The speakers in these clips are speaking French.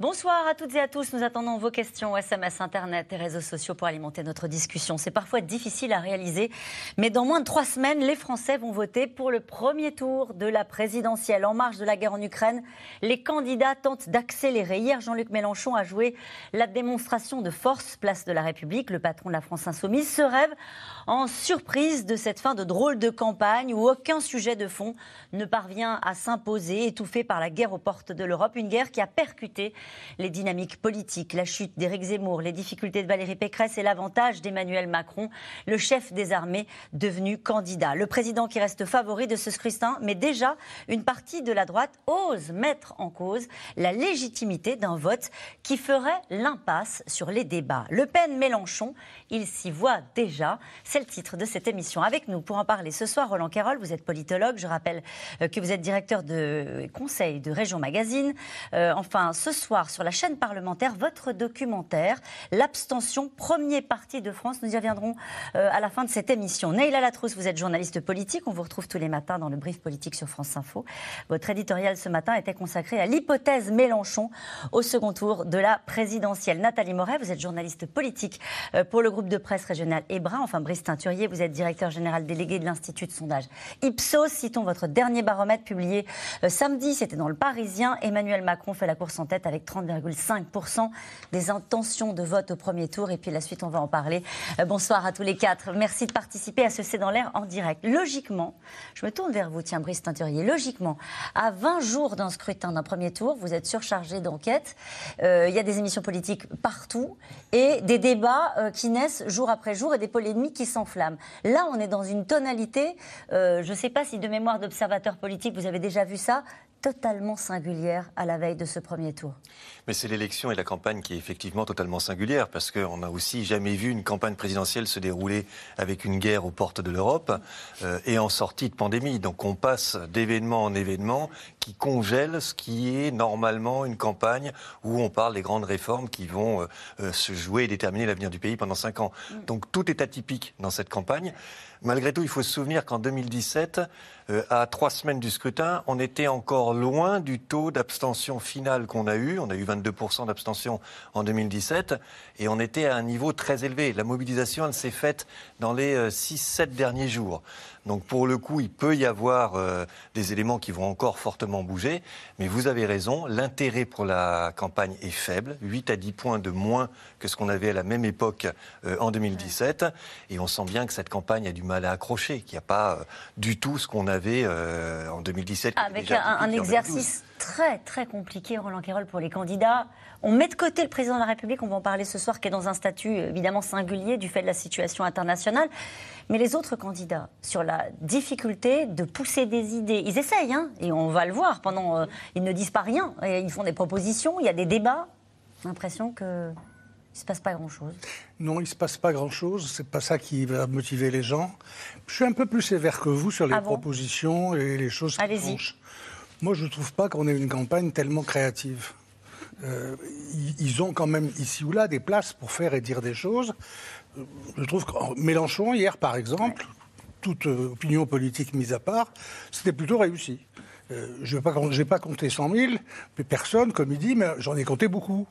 Bonsoir à toutes et à tous. Nous attendons vos questions SMS, Internet et réseaux sociaux pour alimenter notre discussion. C'est parfois difficile à réaliser, mais dans moins de trois semaines, les Français vont voter pour le premier tour de la présidentielle. En marge de la guerre en Ukraine, les candidats tentent d'accélérer. Hier, Jean-Luc Mélenchon a joué la démonstration de force, place de la République. Le patron de la France Insoumise se rêve en surprise de cette fin de drôle de campagne où aucun sujet de fond ne parvient à s'imposer, étouffé par la guerre aux portes de l'Europe. Une guerre qui a percuté les dynamiques politiques, la chute d'Éric Zemmour, les difficultés de Valérie Pécresse et l'avantage d'Emmanuel Macron, le chef des armées devenu candidat. Le président qui reste favori de ce scrutin, mais déjà une partie de la droite ose mettre en cause la légitimité d'un vote qui ferait l'impasse sur les débats. Le Pen Mélenchon, il s'y voit déjà. C'est le titre de cette émission. Avec nous pour en parler ce soir, Roland Quérol, vous êtes politologue. Je rappelle euh, que vous êtes directeur de conseil de Région Magazine. Euh, enfin, ce soir, sur la chaîne parlementaire votre documentaire, L'abstention, premier parti de France. Nous y reviendrons euh, à la fin de cette émission. Neila Latrousse, vous êtes journaliste politique. On vous retrouve tous les matins dans le brief politique sur France Info. Votre éditorial ce matin était consacré à l'hypothèse Mélenchon au second tour de la présidentielle. Nathalie Moret, vous êtes journaliste politique pour le groupe de presse régional Ebra. Enfin, Brice Teinturier, vous êtes directeur général délégué de l'Institut de sondage Ipsos. Citons votre dernier baromètre publié euh, samedi, c'était dans le Parisien. Emmanuel Macron fait la course en tête avec 30,5% des intentions de vote au premier tour. Et puis la suite, on va en parler. Euh, bonsoir à tous les quatre. Merci de participer à ce C'est dans l'air en direct. Logiquement, je me tourne vers vous, tiens, Brice Teinturier. Logiquement, à 20 jours d'un scrutin d'un premier tour, vous êtes surchargé d'enquêtes. Euh, il y a des émissions politiques partout et des débats qui naissent jour après jour et des polémiques qui s'enflamment. Là, on est dans une tonalité, je ne sais pas si de mémoire d'observateur politique, vous avez déjà vu ça, totalement singulière à la veille de ce premier tour. Mais c'est l'élection et la campagne qui est effectivement totalement singulière, parce qu'on n'a aussi jamais vu une campagne présidentielle se dérouler avec une guerre aux portes de l'Europe euh, et en sortie de pandémie. Donc on passe d'événement en événement qui congèle ce qui est normalement une campagne où on parle des grandes réformes qui vont euh, euh, se jouer et déterminer l'avenir du pays pendant cinq ans. Mm. Donc tout est atypique dans cette campagne. Malgré tout, il faut se souvenir qu'en 2017, euh, à trois semaines du scrutin, on était encore loin du taux d'abstention final qu'on a eu. On a eu 22% d'abstention en 2017 et on était à un niveau très élevé. La mobilisation, elle s'est faite dans les 6-7 euh, derniers jours. Donc pour le coup, il peut y avoir euh, des éléments qui vont encore fortement bouger. Mais vous avez raison, l'intérêt pour la campagne est faible, 8 à 10 points de moins que ce qu'on avait à la même époque euh, en 2017. Et on sent bien que cette campagne a du mal à accrocher, qu'il n'y a pas euh, du tout ce qu'on avait en 2017. Avec un, exercice très très compliqué, Roland Quérol, pour les candidats. On met de côté le président de la République, on va en parler ce soir, qui est dans un statut évidemment singulier du fait de la situation internationale. Mais les autres candidats, sur la difficulté de pousser des idées, ils essayent, hein, et on va le voir. Pendant, euh, ils ne disent pas rien, et ils font des propositions, il y a des débats. L'impression que il ne se passe pas grand-chose. Non, il ne se passe pas grand-chose. C'est pas ça qui va motiver les gens. Je suis un peu plus sévère que vous sur les ah propositions et les choses qui. Moi, je ne trouve pas qu'on ait une campagne tellement créative. Euh, ils ont quand même ici ou là des places pour faire et dire des choses je trouve que Mélenchon, hier par exemple, toute euh, opinion politique mise à part, c'était plutôt réussi. Euh, je n'ai pas, compté 100 000, mais personne, comme il dit, mais j'en ai compté beaucoup.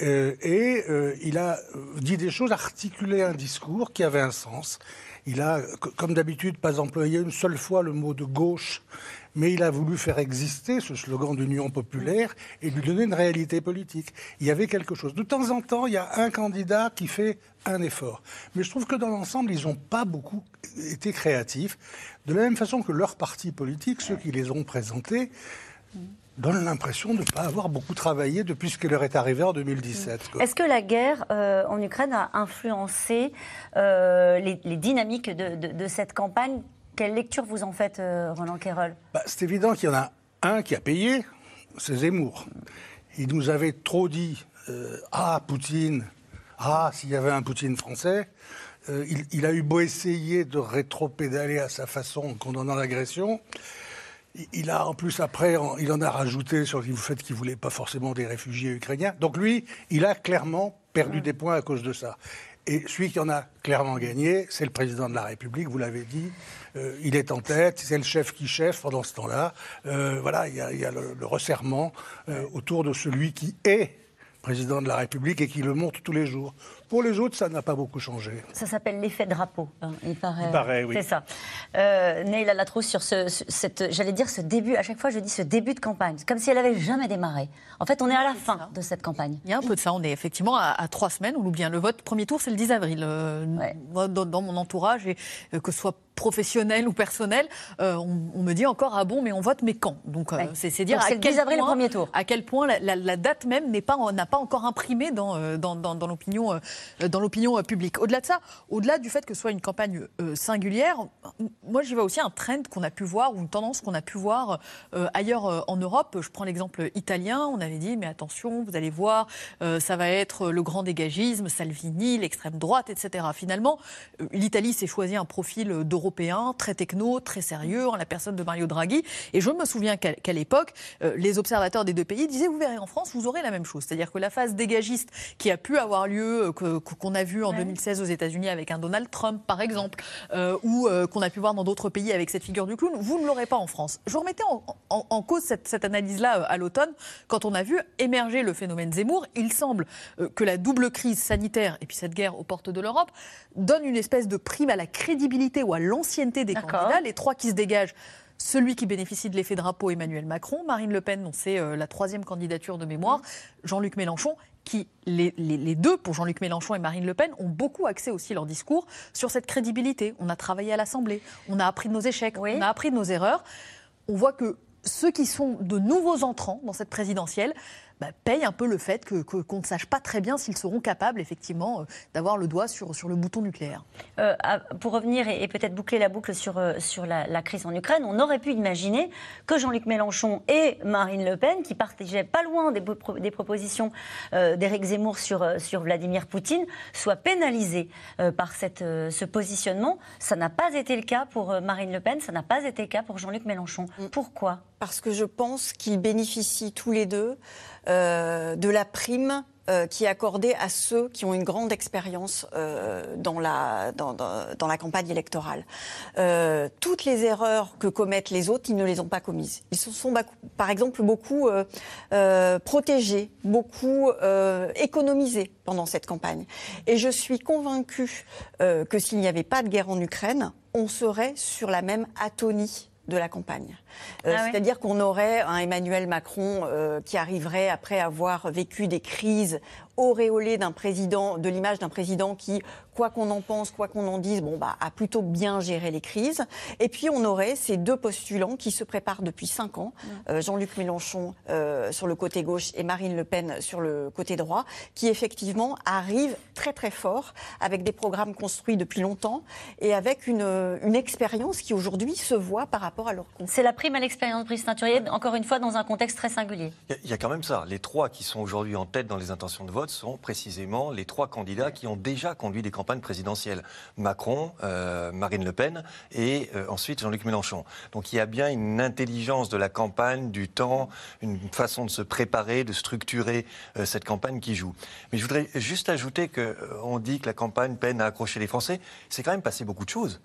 Euh, et il a dit des choses, articulé un discours qui avait un sens. Il a, comme d'habitude, pas employé une seule fois le mot de gauche mais il a voulu faire exister ce slogan d'union populaire et lui donner une réalité politique. Il y avait quelque chose. De temps en temps, il y a un candidat qui fait un effort. Mais je trouve que dans l'ensemble, ils n'ont pas beaucoup été créatifs. De la même façon que leurs partis politiques, ceux qui les ont présentés, donnent l'impression de ne pas avoir beaucoup travaillé depuis ce qui leur est arrivé en 2017. Est-ce que la guerre euh, en Ukraine a influencé euh, les, dynamiques de, cette campagne quelle lecture vous en faites, euh, Roland Quérol? Bah, C'est évident qu'il y en a un qui a payé, c'est Zemmour. Il nous avait trop dit euh, Ah, Poutine, ah, s'il y avait un Poutine français. Euh, il, a eu beau essayer de rétro-pédaler à sa façon en condamnant l'agression. Il a en plus après, il en a rajouté sur le fait qu'il voulait pas forcément des réfugiés ukrainiens. Donc lui, il a clairement perdu des points à cause de ça. Et celui qui en a clairement gagné, c'est le président de la République, vous l'avez dit. Euh, il est en tête, c'est le chef qui chef pendant ce temps-là. Euh, voilà, il y a, le, resserrement euh, autour de celui qui est président de la République et qui le montre tous les jours. Pour les autres, ça n'a pas beaucoup changé. Ça s'appelle l'effet drapeau, hein, il paraît. Il paraît oui. C'est ça. Euh, Neil Latrousse, sur ce, cette, j'allais dire ce début, à chaque fois je dis ce début de campagne, comme si elle avait jamais démarré. En fait, on est à la fin de cette campagne. Il y a un peu de ça, on est effectivement à, trois semaines, on l'oublie bien. Le vote, premier tour, c'est le 10 avril. Euh, dans, mon entourage, et, euh, que ce soit professionnel ou personnel, euh, on, me dit encore ah bon mais on vote mais quand? Donc c'est dire à quel avril point, le premier tour. À quel point la, date même n'est pas n'a pas encore imprimé dans dans, dans l'opinion euh, dans l'opinion euh, publique. Au-delà de ça, au-delà du fait que ce soit une campagne euh, singulière, moi j'y vois aussi un trend qu'on a pu voir ou une tendance qu'on a pu voir ailleurs en Europe. Je prends l'exemple italien. On avait dit mais attention, vous allez voir, ça va être le grand dégagisme, Salvini, l'extrême droite, etc. Finalement, l'Italie s'est choisi un profil d'Européen très techno, très sérieux, en la personne de Mario Draghi. Et je me souviens qu'à l'époque, les observateurs des deux pays disaient vous verrez en France, vous aurez la même chose. C'est-à-dire que la phase dégagiste qui a pu avoir lieu, que, qu'on a vu en 2016 aux États-Unis avec un Donald Trump, par exemple, euh, ou euh, qu'on a pu voir dans d'autres pays avec cette figure du clown, vous ne l'aurez pas en France. Je remettais en, cause cette, analyse-là euh, à l'automne, quand on a vu émerger le phénomène Zemmour. Il semble que la double crise sanitaire et puis cette guerre aux portes de l'Europe donne une espèce de prime à la crédibilité ou à l'ancienneté des candidats. Les trois qui se dégagent celui qui bénéficie de l'effet drapeau, Emmanuel Macron, Marine Le Pen, dont c'est la troisième candidature de mémoire, Jean-Luc Mélenchon, qui, les, deux, pour Jean-Luc Mélenchon et Marine Le Pen, ont beaucoup axé aussi leur discours sur cette crédibilité. On a travaillé à l'Assemblée, on a appris de nos échecs, on a appris de nos erreurs. On voit que ceux qui sont de nouveaux entrants dans cette présidentielle bah, paye un peu le fait qu'on que, ne sache pas très bien s'ils seront capables, effectivement, euh, d'avoir le doigt sur, sur le bouton nucléaire. Euh, pour revenir et, peut-être boucler la boucle sur, euh, sur la, crise en Ukraine, on aurait pu imaginer que Jean-Luc Mélenchon et Marine Le Pen, qui partageaient pas loin des, des propositions d'Éric Zemmour sur, sur Vladimir Poutine, soient pénalisés par cette, ce positionnement. Ça n'a pas été le cas pour Marine Le Pen, ça n'a pas été le cas pour Jean-Luc Mélenchon. Mm. Pourquoi? Parce que je pense qu'ils bénéficient tous les deux euh, de la prime euh, qui est accordée à ceux qui ont une grande expérience euh, dans, la, dans, dans, la campagne électorale. toutes les erreurs que commettent les autres, ils ne les ont pas commises. Ils se sont, par exemple, beaucoup protégés, beaucoup économisés pendant cette campagne. Et je suis convaincue que s'il n'y avait pas de guerre en Ukraine, on serait sur la même atonie de la campagne. Euh, ah c'est-à-dire qu'on aurait un Emmanuel Macron euh, qui arriverait après avoir vécu des crises auréolé d'un président, de l'image d'un président qui, quoi qu'on en pense, quoi qu'on en dise, bon, bah, a plutôt bien géré les crises. Et puis on aurait ces deux postulants qui se préparent depuis cinq ans, euh, Jean-Luc Mélenchon euh, sur le côté gauche et Marine Le Pen sur le côté droit, qui effectivement arrivent très très fort avec des programmes construits depuis longtemps et avec une, une expérience qui aujourd'hui se voit par rapport à leur C'est la prime à l'expérience Brice Teinturier, encore une fois dans un contexte très singulier. Il y, a quand même ça. Les trois qui sont aujourd'hui en tête dans les intentions de vote sont précisément les trois candidats qui ont déjà conduit des campagnes présidentielles. Macron, euh, Marine Le Pen et euh, ensuite Jean-Luc Mélenchon. Donc il y a bien une intelligence de la campagne, du temps, une façon de se préparer, de structurer euh, cette campagne qui joue. Mais je voudrais juste ajouter qu'on dit que la campagne peine à accrocher les Français. C'est quand même passé beaucoup de choses.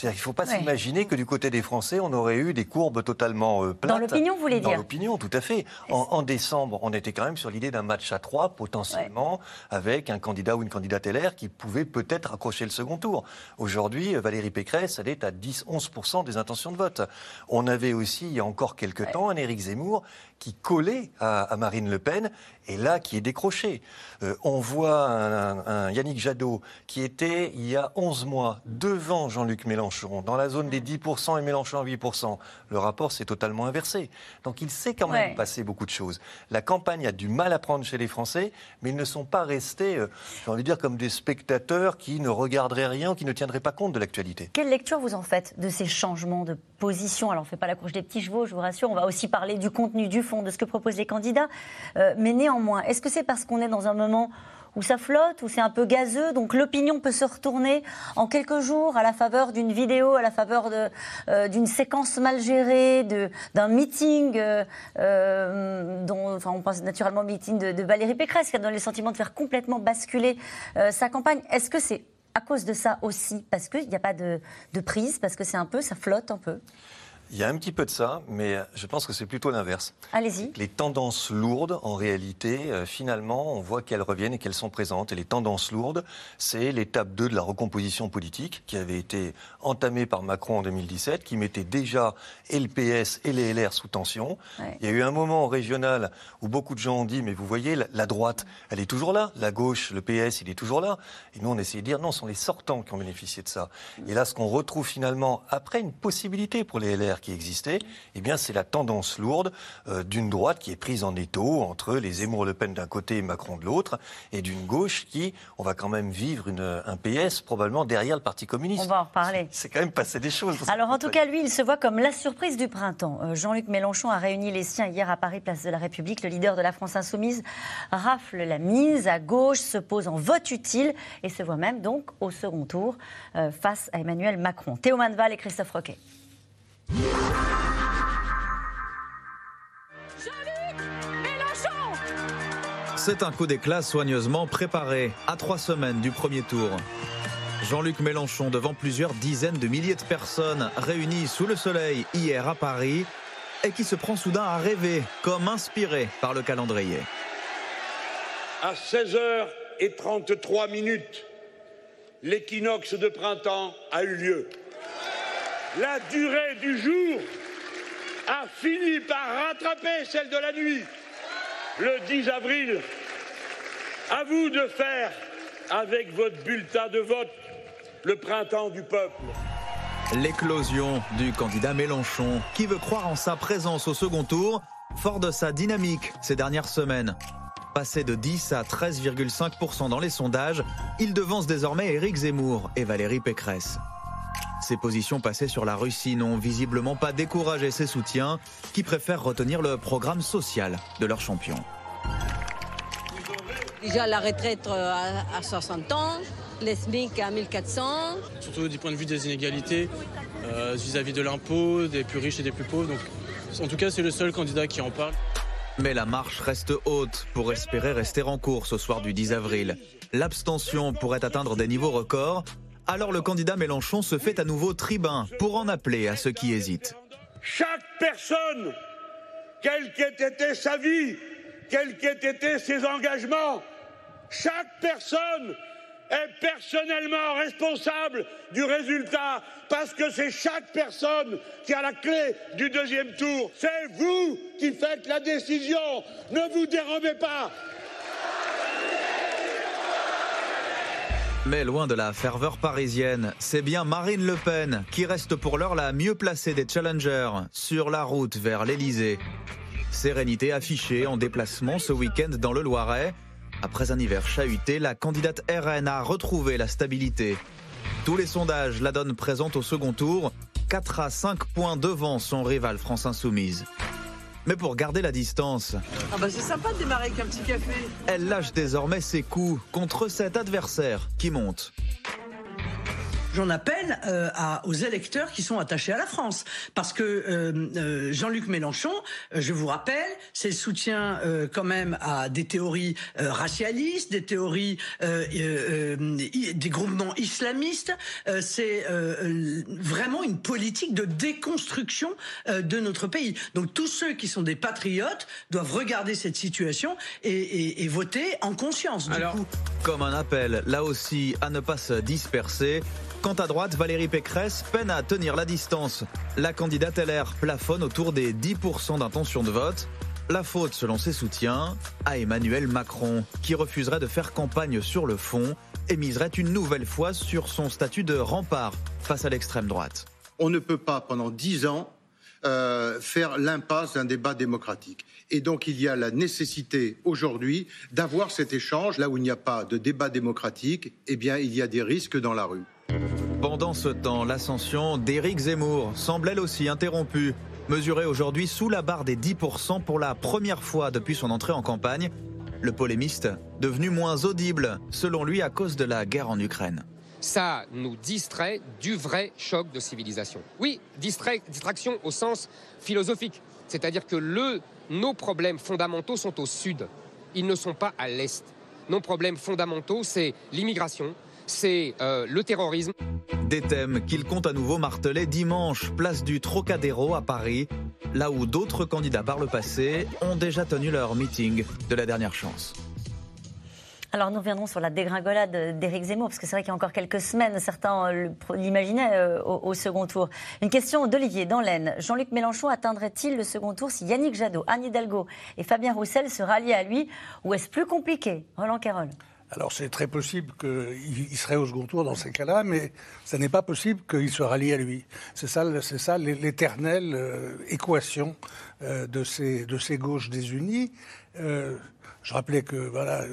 C'est-à-dire qu'il ne faut pas s'imaginer que du côté des Français, on aurait eu des courbes totalement euh, plates. Dans l'opinion, vous voulez dire Dans l'opinion, tout à fait. En, décembre, on était quand même sur l'idée d'un match à trois, potentiellement, avec un candidat ou une candidate LR qui pouvait peut-être accrocher le second tour. Aujourd'hui, euh, Valérie Pécresse, elle est à 10-11% des intentions de vote. On avait aussi, il y a encore quelques temps, un Éric Zemmour qui collait à, Marine Le Pen et là qui est décroché. Euh, on voit un, Yannick Jadot qui était il y a 11 mois devant Jean-Luc Mélenchon dans la zone des 10% et Mélenchon à 8%. Le rapport s'est totalement inversé. Donc il s'est quand même passé beaucoup de choses. La campagne a du mal à prendre chez les Français, mais ils ne sont pas restés, euh, j'ai envie de dire, comme des spectateurs qui ne regarderaient rien, qui ne tiendraient pas compte de l'actualité. Quelle lecture vous en faites de ces changements de Alors on ne fait pas la couche des petits chevaux, je vous rassure, on va aussi parler du contenu du de ce que proposent les candidats. Euh, mais néanmoins, est-ce que c'est parce qu'on est dans un moment où ça flotte, où c'est un peu gazeux, donc l'opinion peut se retourner en quelques jours à la faveur d'une vidéo, à la faveur euh, d'une séquence mal gérée, d'un meeting, euh, dont, enfin, on pense naturellement au meeting de, Valérie Pécresse, qui a donné le sentiment de faire complètement basculer sa campagne. Est-ce que c'est à cause de ça aussi, parce qu'il n'y a pas de, prise, parce que c'est un peu, ça flotte un peu il y a un petit peu de ça, mais je pense que c'est plutôt l'inverse. Allez-y. Les tendances lourdes, en réalité, euh, finalement, on voit qu'elles reviennent et qu'elles sont présentes. Et les tendances lourdes, c'est l'étape 2 de la recomposition politique qui avait été entamée par Macron en 2017, qui mettait déjà et le PS et les LR sous tension. Il y a eu un moment régional où beaucoup de gens ont dit, mais vous voyez, la, droite, elle est toujours là. La gauche, le PS, il est toujours là. Et nous, on essayait de dire, non, ce sont les sortants qui ont bénéficié de ça. Et là, ce qu'on retrouve finalement, après une possibilité pour les LR, qui existait, eh bien, c'est la tendance lourde euh, d'une droite qui est prise en étau entre les Zemmour-Le Pen d'un côté et Macron de l'autre, et d'une gauche qui, on va quand même vivre une, un PS probablement derrière le Parti communiste. On va en reparler. C'est quand même passé des choses. Alors, en tout cas, lui, il se voit comme la surprise du printemps. Euh, Jean-Luc Mélenchon a réuni les siens hier à Paris, place de la République. Le leader de la France insoumise rafle la mise à gauche, se pose en vote utile et se voit même donc au second tour euh, face à Emmanuel Macron. Théo Manval et Christophe Roquet. C'est un coup d'éclat soigneusement préparé à trois semaines du premier tour. Jean-Luc Mélenchon devant plusieurs dizaines de milliers de personnes réunies sous le soleil hier à Paris et qui se prend soudain à rêver comme inspiré par le calendrier. À 16h33 minutes, l'équinoxe de printemps a eu lieu la durée du jour a fini par rattraper celle de la nuit. Le 10 avril, à vous de faire avec votre bulletin de vote le printemps du peuple. L'éclosion du candidat Mélenchon, qui veut croire en sa présence au second tour, fort de sa dynamique ces dernières semaines. Passé de 10 à 13,5% dans les sondages, il devance désormais Éric Zemmour et Valérie Pécresse. Ces positions passées sur la Russie n'ont visiblement pas découragé ses soutiens, qui préfèrent retenir le programme social de leur champion. Déjà la retraite euh, à 60 ans, les SMIC à 1400. Surtout du point de vue des inégalités euh, vis-à-vis de l'impôt, des plus riches et des plus pauvres. Donc, en tout cas, c'est le seul candidat qui en parle. Mais la marche reste haute pour espérer rester en course au soir du 10 avril. L'abstention pourrait atteindre des niveaux records alors le candidat Mélenchon se fait à nouveau tribun pour en appeler à ceux qui hésitent. Chaque personne, quelle qu'ait été sa vie, quels qu'aient été ses engagements, chaque personne est personnellement responsable du résultat parce que c'est chaque personne qui a la clé du deuxième tour. C'est vous qui faites la décision. Ne vous dérobez pas. Mais loin de la ferveur parisienne, c'est bien Marine Le Pen qui reste pour l'heure la mieux placée des challengers sur la route vers l'Elysée. Sérénité affichée en déplacement ce week-end dans le Loiret. Après un hiver chahuté, la candidate RN a retrouvé la stabilité. Tous les sondages la donnent présente au second tour, 4 à 5 points devant son rival France Insoumise. Mais pour garder la distance. Ah bah c'est sympa de démarrer avec un petit café. Elle lâche désormais ses coups contre cet adversaire qui monte j'en appelle euh, à, aux électeurs qui sont attachés à la France. Parce que euh, euh Jean-Luc Mélenchon, euh, je vous rappelle, c'est le soutien euh, quand même à des théories racialistes, des théories des groupements islamistes. c'est vraiment une politique de déconstruction de notre pays. Donc tous ceux qui sont des patriotes doivent regarder cette situation et, et, et voter en conscience. Du coup. Comme un appel, là aussi, à ne pas se disperser. Quant à droite, Valérie Pécresse peine à tenir la distance. La candidate LR plafonne autour des 10% d'intention de vote. La faute, selon ses soutiens, à Emmanuel Macron, qui refuserait de faire campagne sur le fond et miserait une nouvelle fois sur son statut de rempart face à l'extrême droite. On ne peut pas, pendant dix ans, euh, faire l'impasse d'un débat démocratique. Et donc il y a la nécessité aujourd'hui d'avoir cet échange. Là où il n'y a pas de débat démocratique, eh bien il y a des risques dans la rue. Pendant ce temps, l'ascension d'Éric Zemmour semble elle aussi interrompue. Mesurée aujourd'hui sous la barre des 10% pour la première fois depuis son entrée en campagne, Le polémiste, devenu moins audible, selon lui, à cause de la guerre en Ukraine ça nous distrait du vrai choc de civilisation. Oui, distraction au sens philosophique. C'est-à-dire que nos problèmes fondamentaux sont au sud. Ils ne sont pas à l'est. Nos problèmes fondamentaux, c'est l'immigration, c'est euh, le terrorisme. Des thèmes qu'il compte à nouveau marteler dimanche, place du Trocadéro à Paris, là où d'autres candidats par le passé ont déjà tenu leur meeting de la dernière chance. Alors nous reviendrons sur la dégringolade d'Éric Zemmour, parce que c'est vrai qu'il y a encore quelques semaines, certains l'imaginaient euh, au, second tour. Une question d'Olivier dans l'Aisne. Jean-Luc Mélenchon atteindrait-il le second tour si Yannick Jadot, Anne Hidalgo et Fabien Roussel se rallient à lui, ou est-ce plus compliqué? Roland Carroll alors c'est très possible qu'il serait au second tour dans ces cas-là, mais ce n'est pas possible qu'il se rallie à lui. C'est ça, c'est ça l'éternelle euh, équation euh, de, ces, de ces gauches désunies. Euh, je rappelais que voilà,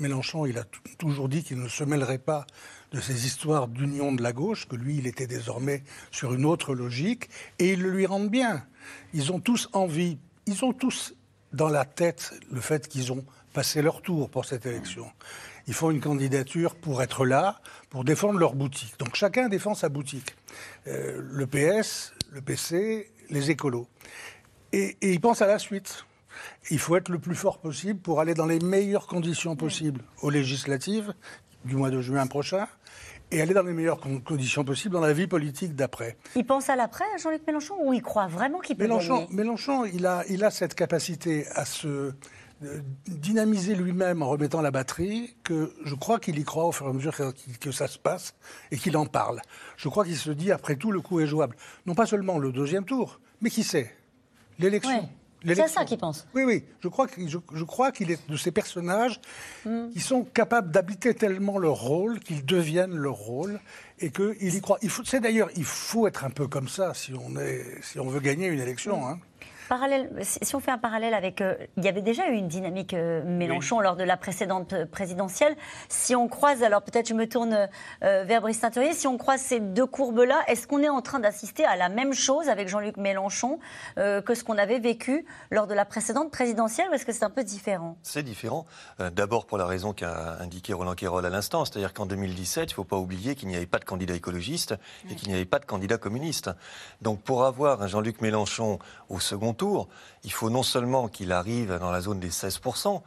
Mélenchon, il a toujours dit qu'il ne se mêlerait pas de ces histoires d'union de la gauche, que lui, il était désormais sur une autre logique, et ils le lui rendent bien. Ils ont tous envie, ils ont tous dans la tête le fait qu'ils ont passé leur tour pour cette élection ils font une candidature pour être là, pour défendre leur boutique. Donc chacun défend sa boutique. Euh, le PS, le PC, les écolos. Et, ils pensent à la suite. Il faut être le plus fort possible pour aller dans les meilleures conditions possibles aux législatives du mois de juin prochain et aller dans les meilleures conditions possibles dans la vie politique d'après. Il pense à l'après, Jean-Luc Mélenchon, ou il croit vraiment qu'il peut Mélenchon, gagner? Mélenchon, il a, il a cette capacité à se dynamiser lui-même en remettant la batterie, que je crois qu'il y croit au fur et à mesure que, ça se passe et qu'il en parle. Je crois qu'il se dit, après tout, le coup est jouable. Non pas seulement le deuxième tour, mais qui sait? L'élection. C'est ça qu'il pense. Oui, oui. Je crois, je, qu'il est de ces personnages hmm. qui sont capables d'habiter tellement leur rôle qu'ils deviennent leur rôle et qu'il y croit. C'est d'ailleurs, il faut être un peu comme ça si on, est, si on veut gagner une élection. Hmm. Hein si on fait un parallèle avec. Euh, il y avait déjà eu une dynamique euh, Mélenchon lors de la précédente euh, présidentielle. Si on croise, alors peut-être je me tourne vers Brice Teinturier, si on croise ces deux courbes-là, est-ce qu'on est en train d'assister à la même chose avec Jean-Luc Mélenchon que ce qu'on avait vécu lors de la précédente présidentielle ou est-ce que c'est un peu différent? C'est différent. D'abord pour la raison qu'a indiqué Roland Quérol à l'instant, c'est-à-dire qu'en 2017, il ne faut pas oublier qu'il n'y avait pas de candidat écologiste et qu'il n'y avait pas de candidat communiste. Donc pour avoir un Jean-Luc Mélenchon au second il faut non seulement qu'il arrive dans la zone des 16%,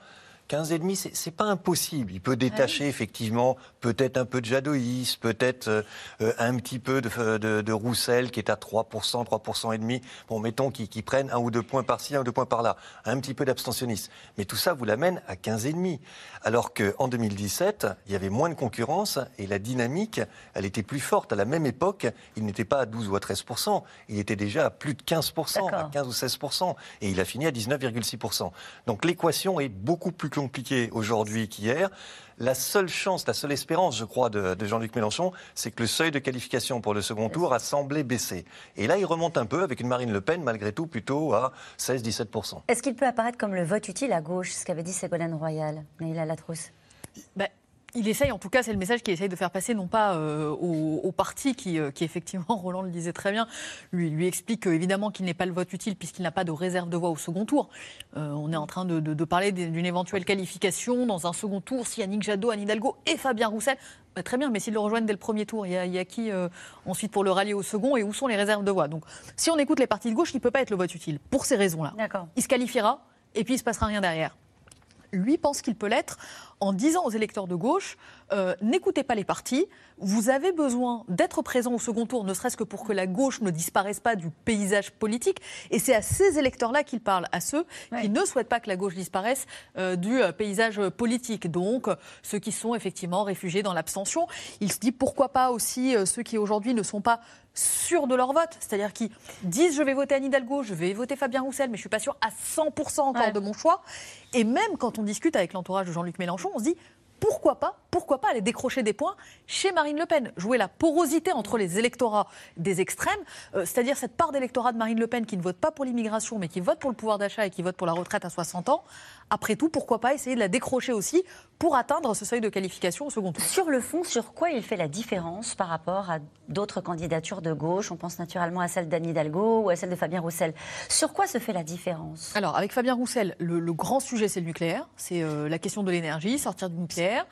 15,5, c'est pas impossible. Il peut détacher effectivement peut-être un peu de Jadoïs, peut-être euh, euh, un petit peu de, Roussel qui est à 3%, 3% et demi. Bon, mettons qu'ils prennent un ou deux points par-ci, un ou deux points par-là. Un petit peu d'abstentionnisme. Mais tout ça vous l'amène à 15,5. Alors qu'en 2017, il y avait moins de concurrence et la dynamique, elle était plus forte. À la même époque, il n'était pas à 12 ou à 13%. Il était déjà à plus de 15%, à 15 ou 16%. Et il a fini à 19,6%. Donc l'équation est beaucoup plus compliqué aujourd'hui qu'hier. La seule chance, la seule espérance, je crois, de, Jean-Luc Mélenchon, c'est que le seuil de qualification pour le second tour a semblé baisser. Et là, il remonte un peu avec une Marine Le Pen, malgré tout, plutôt à 16-17%. Est-ce qu'il peut apparaître comme le vote utile à gauche, ce qu'avait dit Ségolène Royal, Naïla Latrousse ben, il essaye, en tout cas, c'est le message qu'il essaye de faire passer, non pas euh, au, parti qui, euh, qui, effectivement, Roland le disait très bien, lui, lui explique évidemment qu'il n'est pas le vote utile puisqu'il n'a pas de réserve de voix au second tour. Euh, on est en train de, parler d'une éventuelle qualification dans un second tour si Yannick Jadot, Anne Hidalgo et Fabien Roussel. Bah, très bien, mais s'ils le rejoignent dès le premier tour, il y a, qui ensuite pour le rallier au second et où sont les réserves de voix? Donc, si on écoute les partis de gauche, il ne peut pas être le vote utile pour ces raisons-là. Il se qualifiera et puis il ne se passera rien derrière lui pense qu'il peut l'être en disant aux électeurs de gauche euh, n'écoutez pas les partis, vous avez besoin d'être présent au second tour, ne serait-ce que pour que la gauche ne disparaisse pas du paysage politique. Et c'est à ces électeurs-là qu'il parle, à ceux qui ne souhaitent pas que la gauche disparaisse euh, du euh, paysage politique. Donc, ceux qui sont effectivement réfugiés dans l'abstention. Il se dit pourquoi pas aussi ceux qui aujourd'hui ne sont pas sûrs de leur vote, c'est-à-dire qui disent je vais voter Anne Hidalgo, je vais voter Fabien Roussel, mais je suis pas sûr à 100% encore de mon choix. Et même quand on discute avec l'entourage de Jean-Luc Mélenchon, on se dit pourquoi pas pourquoi pas aller décrocher des points chez Marine Le Pen, jouer la porosité entre les électorats des extrêmes, euh, c'est-à-dire cette part d'électorat de Marine Le Pen qui ne vote pas pour l'immigration, mais qui vote pour le pouvoir d'achat et qui vote pour la retraite à 60 ans. Après tout, pourquoi pas essayer de la décrocher aussi pour atteindre ce seuil de qualification au second tour? Sur le fond, sur quoi il fait la différence par rapport à d'autres candidatures de gauche? On pense naturellement à celle d'Anne Hidalgo ou à celle de Fabien Roussel. Sur quoi se fait la différence? Alors, avec Fabien Roussel, le, grand sujet, c'est le nucléaire. C'est euh, la question de l'énergie, sortir du nucléaire.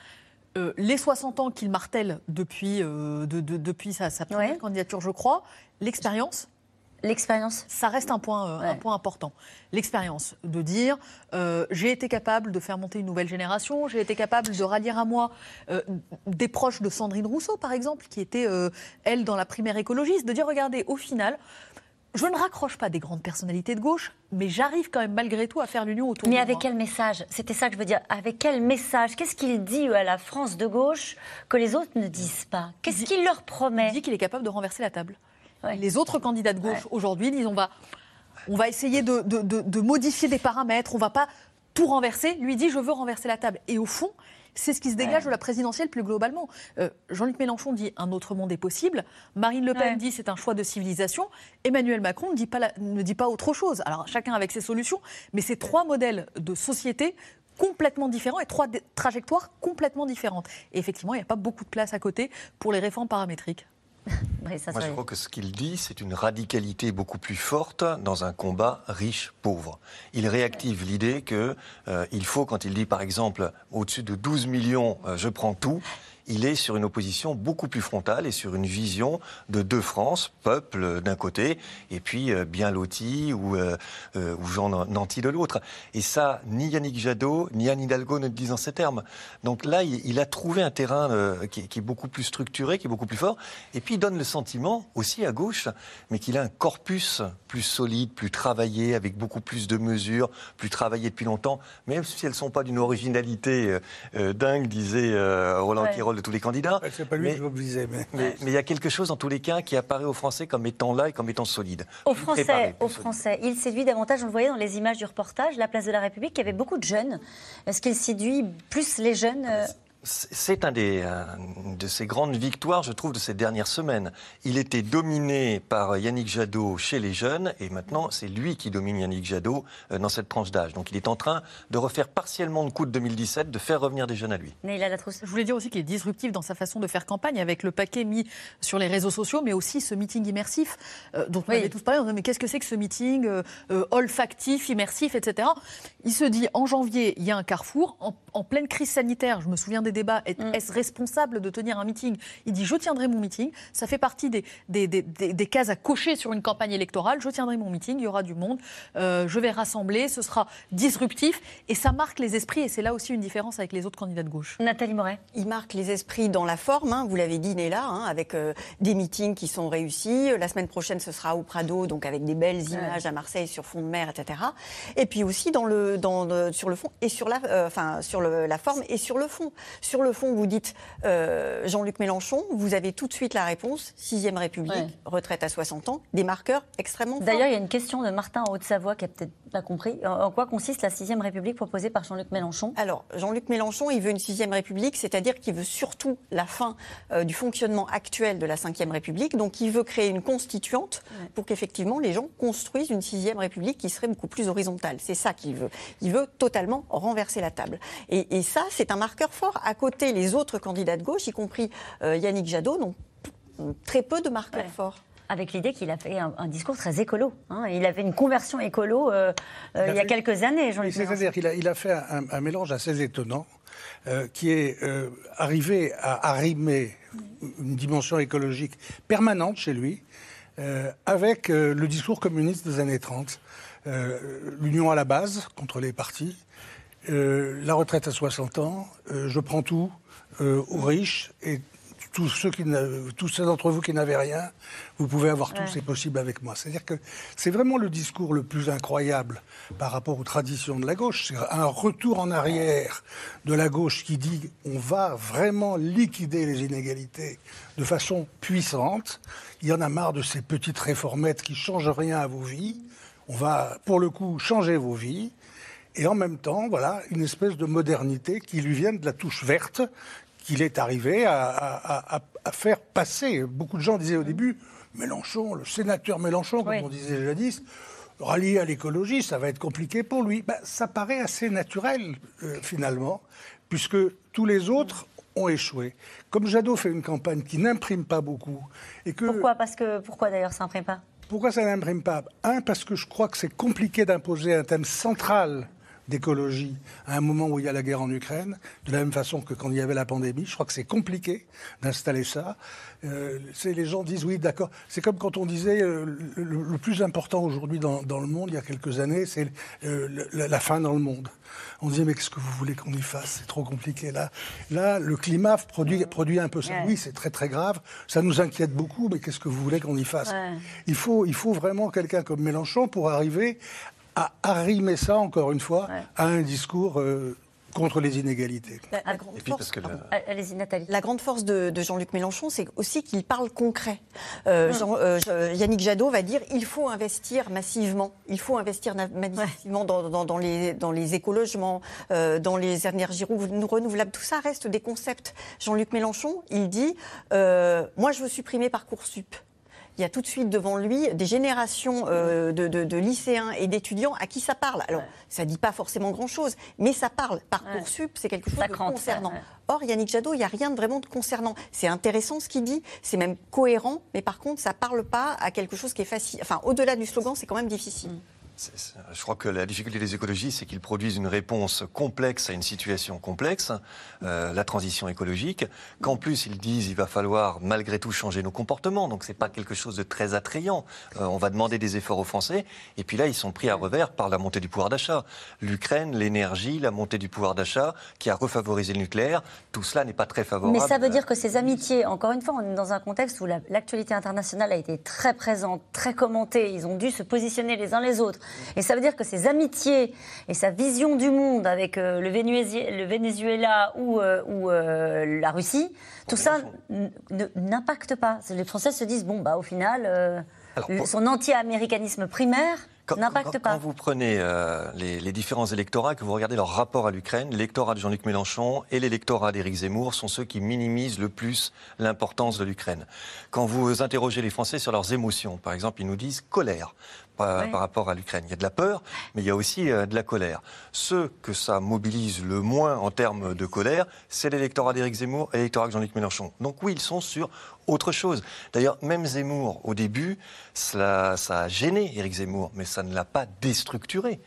Euh, les 60 ans qu'il martèle depuis, euh, depuis sa, première candidature, je crois, l'expérience, L'expérience. Ça reste un point, euh, un point important. L'expérience, de dire euh, j'ai été capable de faire monter une nouvelle génération, j'ai été capable de rallier à moi euh, des proches de Sandrine Rousseau, par exemple, qui était, elle, dans la primaire écologiste, de dire regardez, au final, je ne raccroche pas des grandes personnalités de gauche, mais j'arrive quand même malgré tout à faire l'union autour mais de Mais avec quel message? C'était ça que je veux dire. Avec quel message? Qu'est-ce qu'il dit à la France de gauche que les autres ne disent pas? Qu'est-ce qu'il leur promet? Il dit qu'il est capable de renverser la table. Les autres candidats de gauche aujourd'hui disent on va, on va essayer de, modifier des paramètres, on va pas tout renverser. Lui dit je veux renverser la table. Et au fond, c'est ce qui se dégage de la présidentielle plus globalement. Euh, Jean-Luc Mélenchon dit un autre monde est possible. Marine Le Pen dit c'est un choix de civilisation. Emmanuel Macron ne dit, pas ne dit pas autre chose. Alors chacun avec ses solutions, mais c'est trois modèles de société complètement différents et trois trajectoires complètement différentes. Et effectivement, il n'y a pas beaucoup de place à côté pour les réformes paramétriques. Moi, je crois que ce qu'il dit, c'est une radicalité beaucoup plus forte dans un combat riche-pauvre. Il réactive l'idée qu'il euh, faut, quand il dit par exemple au-dessus de 12 millions, euh, je prends tout, il est sur une opposition beaucoup plus frontale et sur une vision de deux France, peuple d'un côté, et puis euh, bien loti ou, euh, euh, ou gens nantis de l'autre. Et ça, ni Yannick Jadot, ni Anne Hidalgo ne le disent en ces termes. Donc là, il, a trouvé un terrain qui, est beaucoup plus structuré, qui est beaucoup plus fort, et puis il donne le sentiment, aussi à gauche, mais qu'il a un corpus plus solide, plus travaillé, avec beaucoup plus de mesures, plus travaillé depuis longtemps, même si elles ne sont pas d'une originalité dingue, disait Roland ouais de tous les candidats. C'est pas lui mais, que je visais, mais... mais... il y a quelque chose, en tous les cas, qui apparaît aux Français comme étant là et comme étant solide. Aux Français, aux Français, il séduit davantage, on le voyait dans les images du reportage, la place de la République, il y avait beaucoup de jeunes. Est-ce qu'il séduit plus les jeunes euh, c'est un des, de ces grandes victoires, je trouve, de ces dernières semaines. Il était dominé par Yannick Jadot chez les jeunes, et maintenant c'est lui qui domine Yannick Jadot euh, dans cette tranche d'âge. Donc il est en train de refaire partiellement le coup de 2017, de faire revenir des jeunes à lui. Mais il a la trousse. Je voulais dire aussi qu'il est disruptif dans sa façon de faire campagne, avec le paquet mis sur les réseaux sociaux, mais aussi ce meeting immersif euh, dont on avait tous parlé. On disait, mais qu'est-ce que c'est que ce meeting euh, olfactif, immersif, etc. Il se dit, en janvier, il y a un carrefour, en, en pleine crise sanitaire, je me souviens des débat. Mm. Est-ce responsable de tenir un meeting? Il dit Je tiendrai mon meeting. Ça fait partie des, des, des, des, cases à cocher sur une campagne électorale. Je tiendrai mon meeting, il y aura du monde. Euh, je vais rassembler, ce sera disruptif. Et ça marque les esprits. Et c'est là aussi une différence avec les autres candidats de gauche. Nathalie Moret. Il marque les esprits dans la forme. Hein. vous l'avez dit, Néla, hein, avec euh, des meetings qui sont réussis. La semaine prochaine, ce sera au Prado, donc avec des belles images à Marseille sur fond de mer, etc. Et puis aussi dans le, dans, sur le fond et sur la, euh, enfin, sur le, la forme et sur le fond. Sur le fond, vous dites euh, Jean-Luc Mélenchon, vous avez tout de suite la réponse. Sixième République, retraite à 60 ans, des marqueurs extrêmement forts. D'ailleurs, il y a une question de Martin en Haute-Savoie qui a peut-être pas compris. En quoi consiste la sixième République proposée par Jean-Luc Mélenchon? Alors, Jean-Luc Mélenchon, il veut une sixième République, c'est-à-dire qu'il veut surtout la fin euh, du fonctionnement actuel de la cinquième République. Donc, il veut créer une constituante pour qu'effectivement les gens construisent une sixième République qui serait beaucoup plus horizontale. C'est ça qu'il veut. Il veut totalement renverser la table. Et, et ça, c'est un marqueur fort. À côté, les autres candidats de gauche, y compris euh, Yannick Jadot, n'ont très peu de marqueurs forts avec l'idée qu'il a fait un, discours très écolo. Hein. Il avait une conversion écolo euh, euh, il, y a quelques années, Jean-Luc C'est-à-dire qu'il a, il a, fait un, mélange assez étonnant, qui est arrivé à arrimer une dimension écologique permanente chez lui, avec le discours communiste des années 30. L'union à la base contre les partis, la retraite à 60 ans, je prends tout, euh, aux riches et tous ceux, qui tous ceux d'entre vous qui n'avaient rien, vous pouvez avoir tout, c'est possible avec moi. C'est-à-dire que c'est vraiment le discours le plus incroyable par rapport aux traditions de la gauche. C'est un retour en arrière de la gauche qui dit on va vraiment liquider les inégalités de façon puissante. Il y en a marre de ces petites réformettes qui changent rien à vos vies. On va, pour le coup, changer vos vies et en même temps, voilà, une espèce de modernité qui lui vient de la touche verte, qu'il est arrivé à, faire passer. Beaucoup de gens disaient au début, Mélenchon, le sénateur Mélenchon, comme on disait jadis, rallié à l'écologie, ça va être compliqué pour lui. Ben, ça paraît assez naturel, euh, finalement, puisque tous les autres ont échoué. Comme Jadot fait une campagne qui n'imprime pas beaucoup. Et que... Pourquoi? Parce que pourquoi d'ailleurs ça n'imprime pas? Pourquoi ça n'imprime pas? Un, parce que je crois que c'est compliqué d'imposer un thème central d'écologie à un moment où il y a la guerre en Ukraine, de la même façon que quand il y avait la pandémie. Je crois que c'est compliqué d'installer ça. Euh, les gens disent oui, d'accord. C'est comme quand on disait euh, le, plus important aujourd'hui dans, le monde, il y a quelques années, c'est euh, la, fin dans le monde. On disait mais qu'est-ce que vous voulez qu'on y fasse? C'est trop compliqué. Là, là, le climat produit, produit un peu ça. Oui, c'est très très grave. Ça nous inquiète beaucoup, mais qu'est-ce que vous voulez qu'on y fasse? Il, faut, il faut vraiment quelqu'un comme Mélenchon pour arriver à arrimer ça, encore une fois, à un discours euh, contre les inégalités. La, grande force, de, Jean-Luc Mélenchon, c'est aussi qu'il parle concret. Euh, hum. euh, Yannick Jadot va dire il faut investir massivement, il faut investir massivement dans, les, dans les écologements, dans les énergies renouvelables. Tout ça reste des concepts. Jean-Luc Mélenchon, il dit moi, je veux supprimer Parcoursup il y a tout de suite devant lui des générations euh, de, lycéens et d'étudiants à qui ça parle. Alors, ça ne dit pas forcément grand-chose, mais ça parle. Parcoursup, c'est quelque chose de concernant. Or, Yannick Jadot, il n'y a rien de vraiment de concernant. C'est intéressant ce qu'il dit, c'est même cohérent, mais par contre, ça ne parle pas à quelque chose qui est facile. Enfin, au-delà du slogan, c'est quand même difficile. Mm. Je crois que la difficulté des écologistes, c'est qu'ils produisent une réponse complexe à une situation complexe, euh, la transition écologique, qu'en plus ils disent il va falloir malgré tout changer nos comportements, donc c'est pas quelque chose de très attrayant. Euh, on va demander des efforts aux Français, et puis là ils sont pris à revers par la montée du pouvoir d'achat. L'Ukraine, l'énergie, la montée du pouvoir d'achat, qui a refavorisé le nucléaire, tout cela n'est pas très favorable. Mais ça veut dire que ces amitiés, encore une fois, on est dans un contexte où l'actualité internationale a été très présente, très commentée, ils ont dû se positionner les uns les autres. Et ça veut dire que ses amitiés et sa vision du monde avec euh, le, Venezuela ou, euh, euh, la Russie, tout ça n'impacte pas. Les Français se disent, bon, bah, au final, son anti-américanisme primaire n'impacte pas. Quand vous prenez les, les, différents électorats, que vous regardez leur rapport à l'Ukraine, l'électorat de Jean-Luc Mélenchon et l'électorat d'Éric Zemmour sont ceux qui minimisent le plus l'importance de l'Ukraine. Quand vous interrogez les Français sur leurs émotions, par exemple, ils nous disent colère par, rapport à l'Ukraine. Il y a de la peur, mais il y a aussi euh, de la colère. Ceux que ça mobilise le moins en termes de colère, c'est l'électorat d'Éric Zemmour et l'électorat de Jean-Luc Mélenchon. Donc oui, ils sont sur autre chose. D'ailleurs, même Zemmour, au début, ça a gêné Éric Zemmour, mais ça ne l'a pas déstructuré.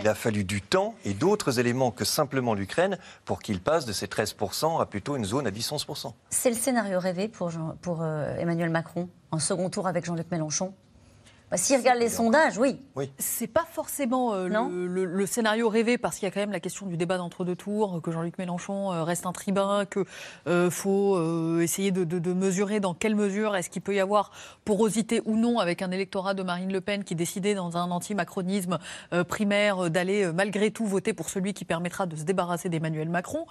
Il a fallu du temps et d'autres éléments que simplement l'Ukraine pour qu'il passe de ces 13% à plutôt une zone à 10-11%. C'est le scénario rêvé pour, pour euh, Emmanuel Macron, en second tour avec Jean-Luc Mélenchon bah, S'il regarde les sondages, oui. oui. C'est pas forcément euh, le, scénario rêvé, parce qu'il y a quand même la question du débat d'entre-deux tours, que Jean-Luc Mélenchon euh, reste un tribun, qu'il euh, faut essayer de, mesurer dans quelle mesure est-ce qu'il peut y avoir porosité ou non avec un électorat de Marine Le Pen qui décidait dans un anti-macronisme primaire d'aller malgré tout voter pour celui qui permettra de se débarrasser d'Emmanuel Macron.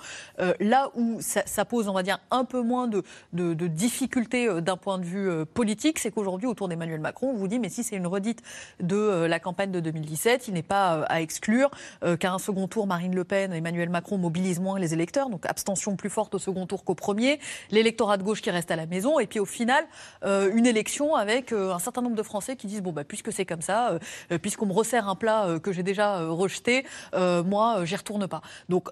là où ça, pose, on va dire, un peu moins de, de difficultés d'un point de vue politique, c'est qu'aujourd'hui, autour d'Emmanuel Macron, on vous dit, mais si c'est une redite de euh, la campagne de 2017. Il n'est pas euh, à exclure euh, qu'à un second tour, Marine Le Pen, Emmanuel Macron mobilisent moins les électeurs, donc abstention plus forte au second tour qu'au premier, l'électorat de gauche qui reste à la maison, et puis au final, une élection avec un certain nombre de Français qui disent bon bah puisque c'est comme ça, puisqu'on me resserre un plat que j'ai déjà rejeté, moi j'y retourne pas. Donc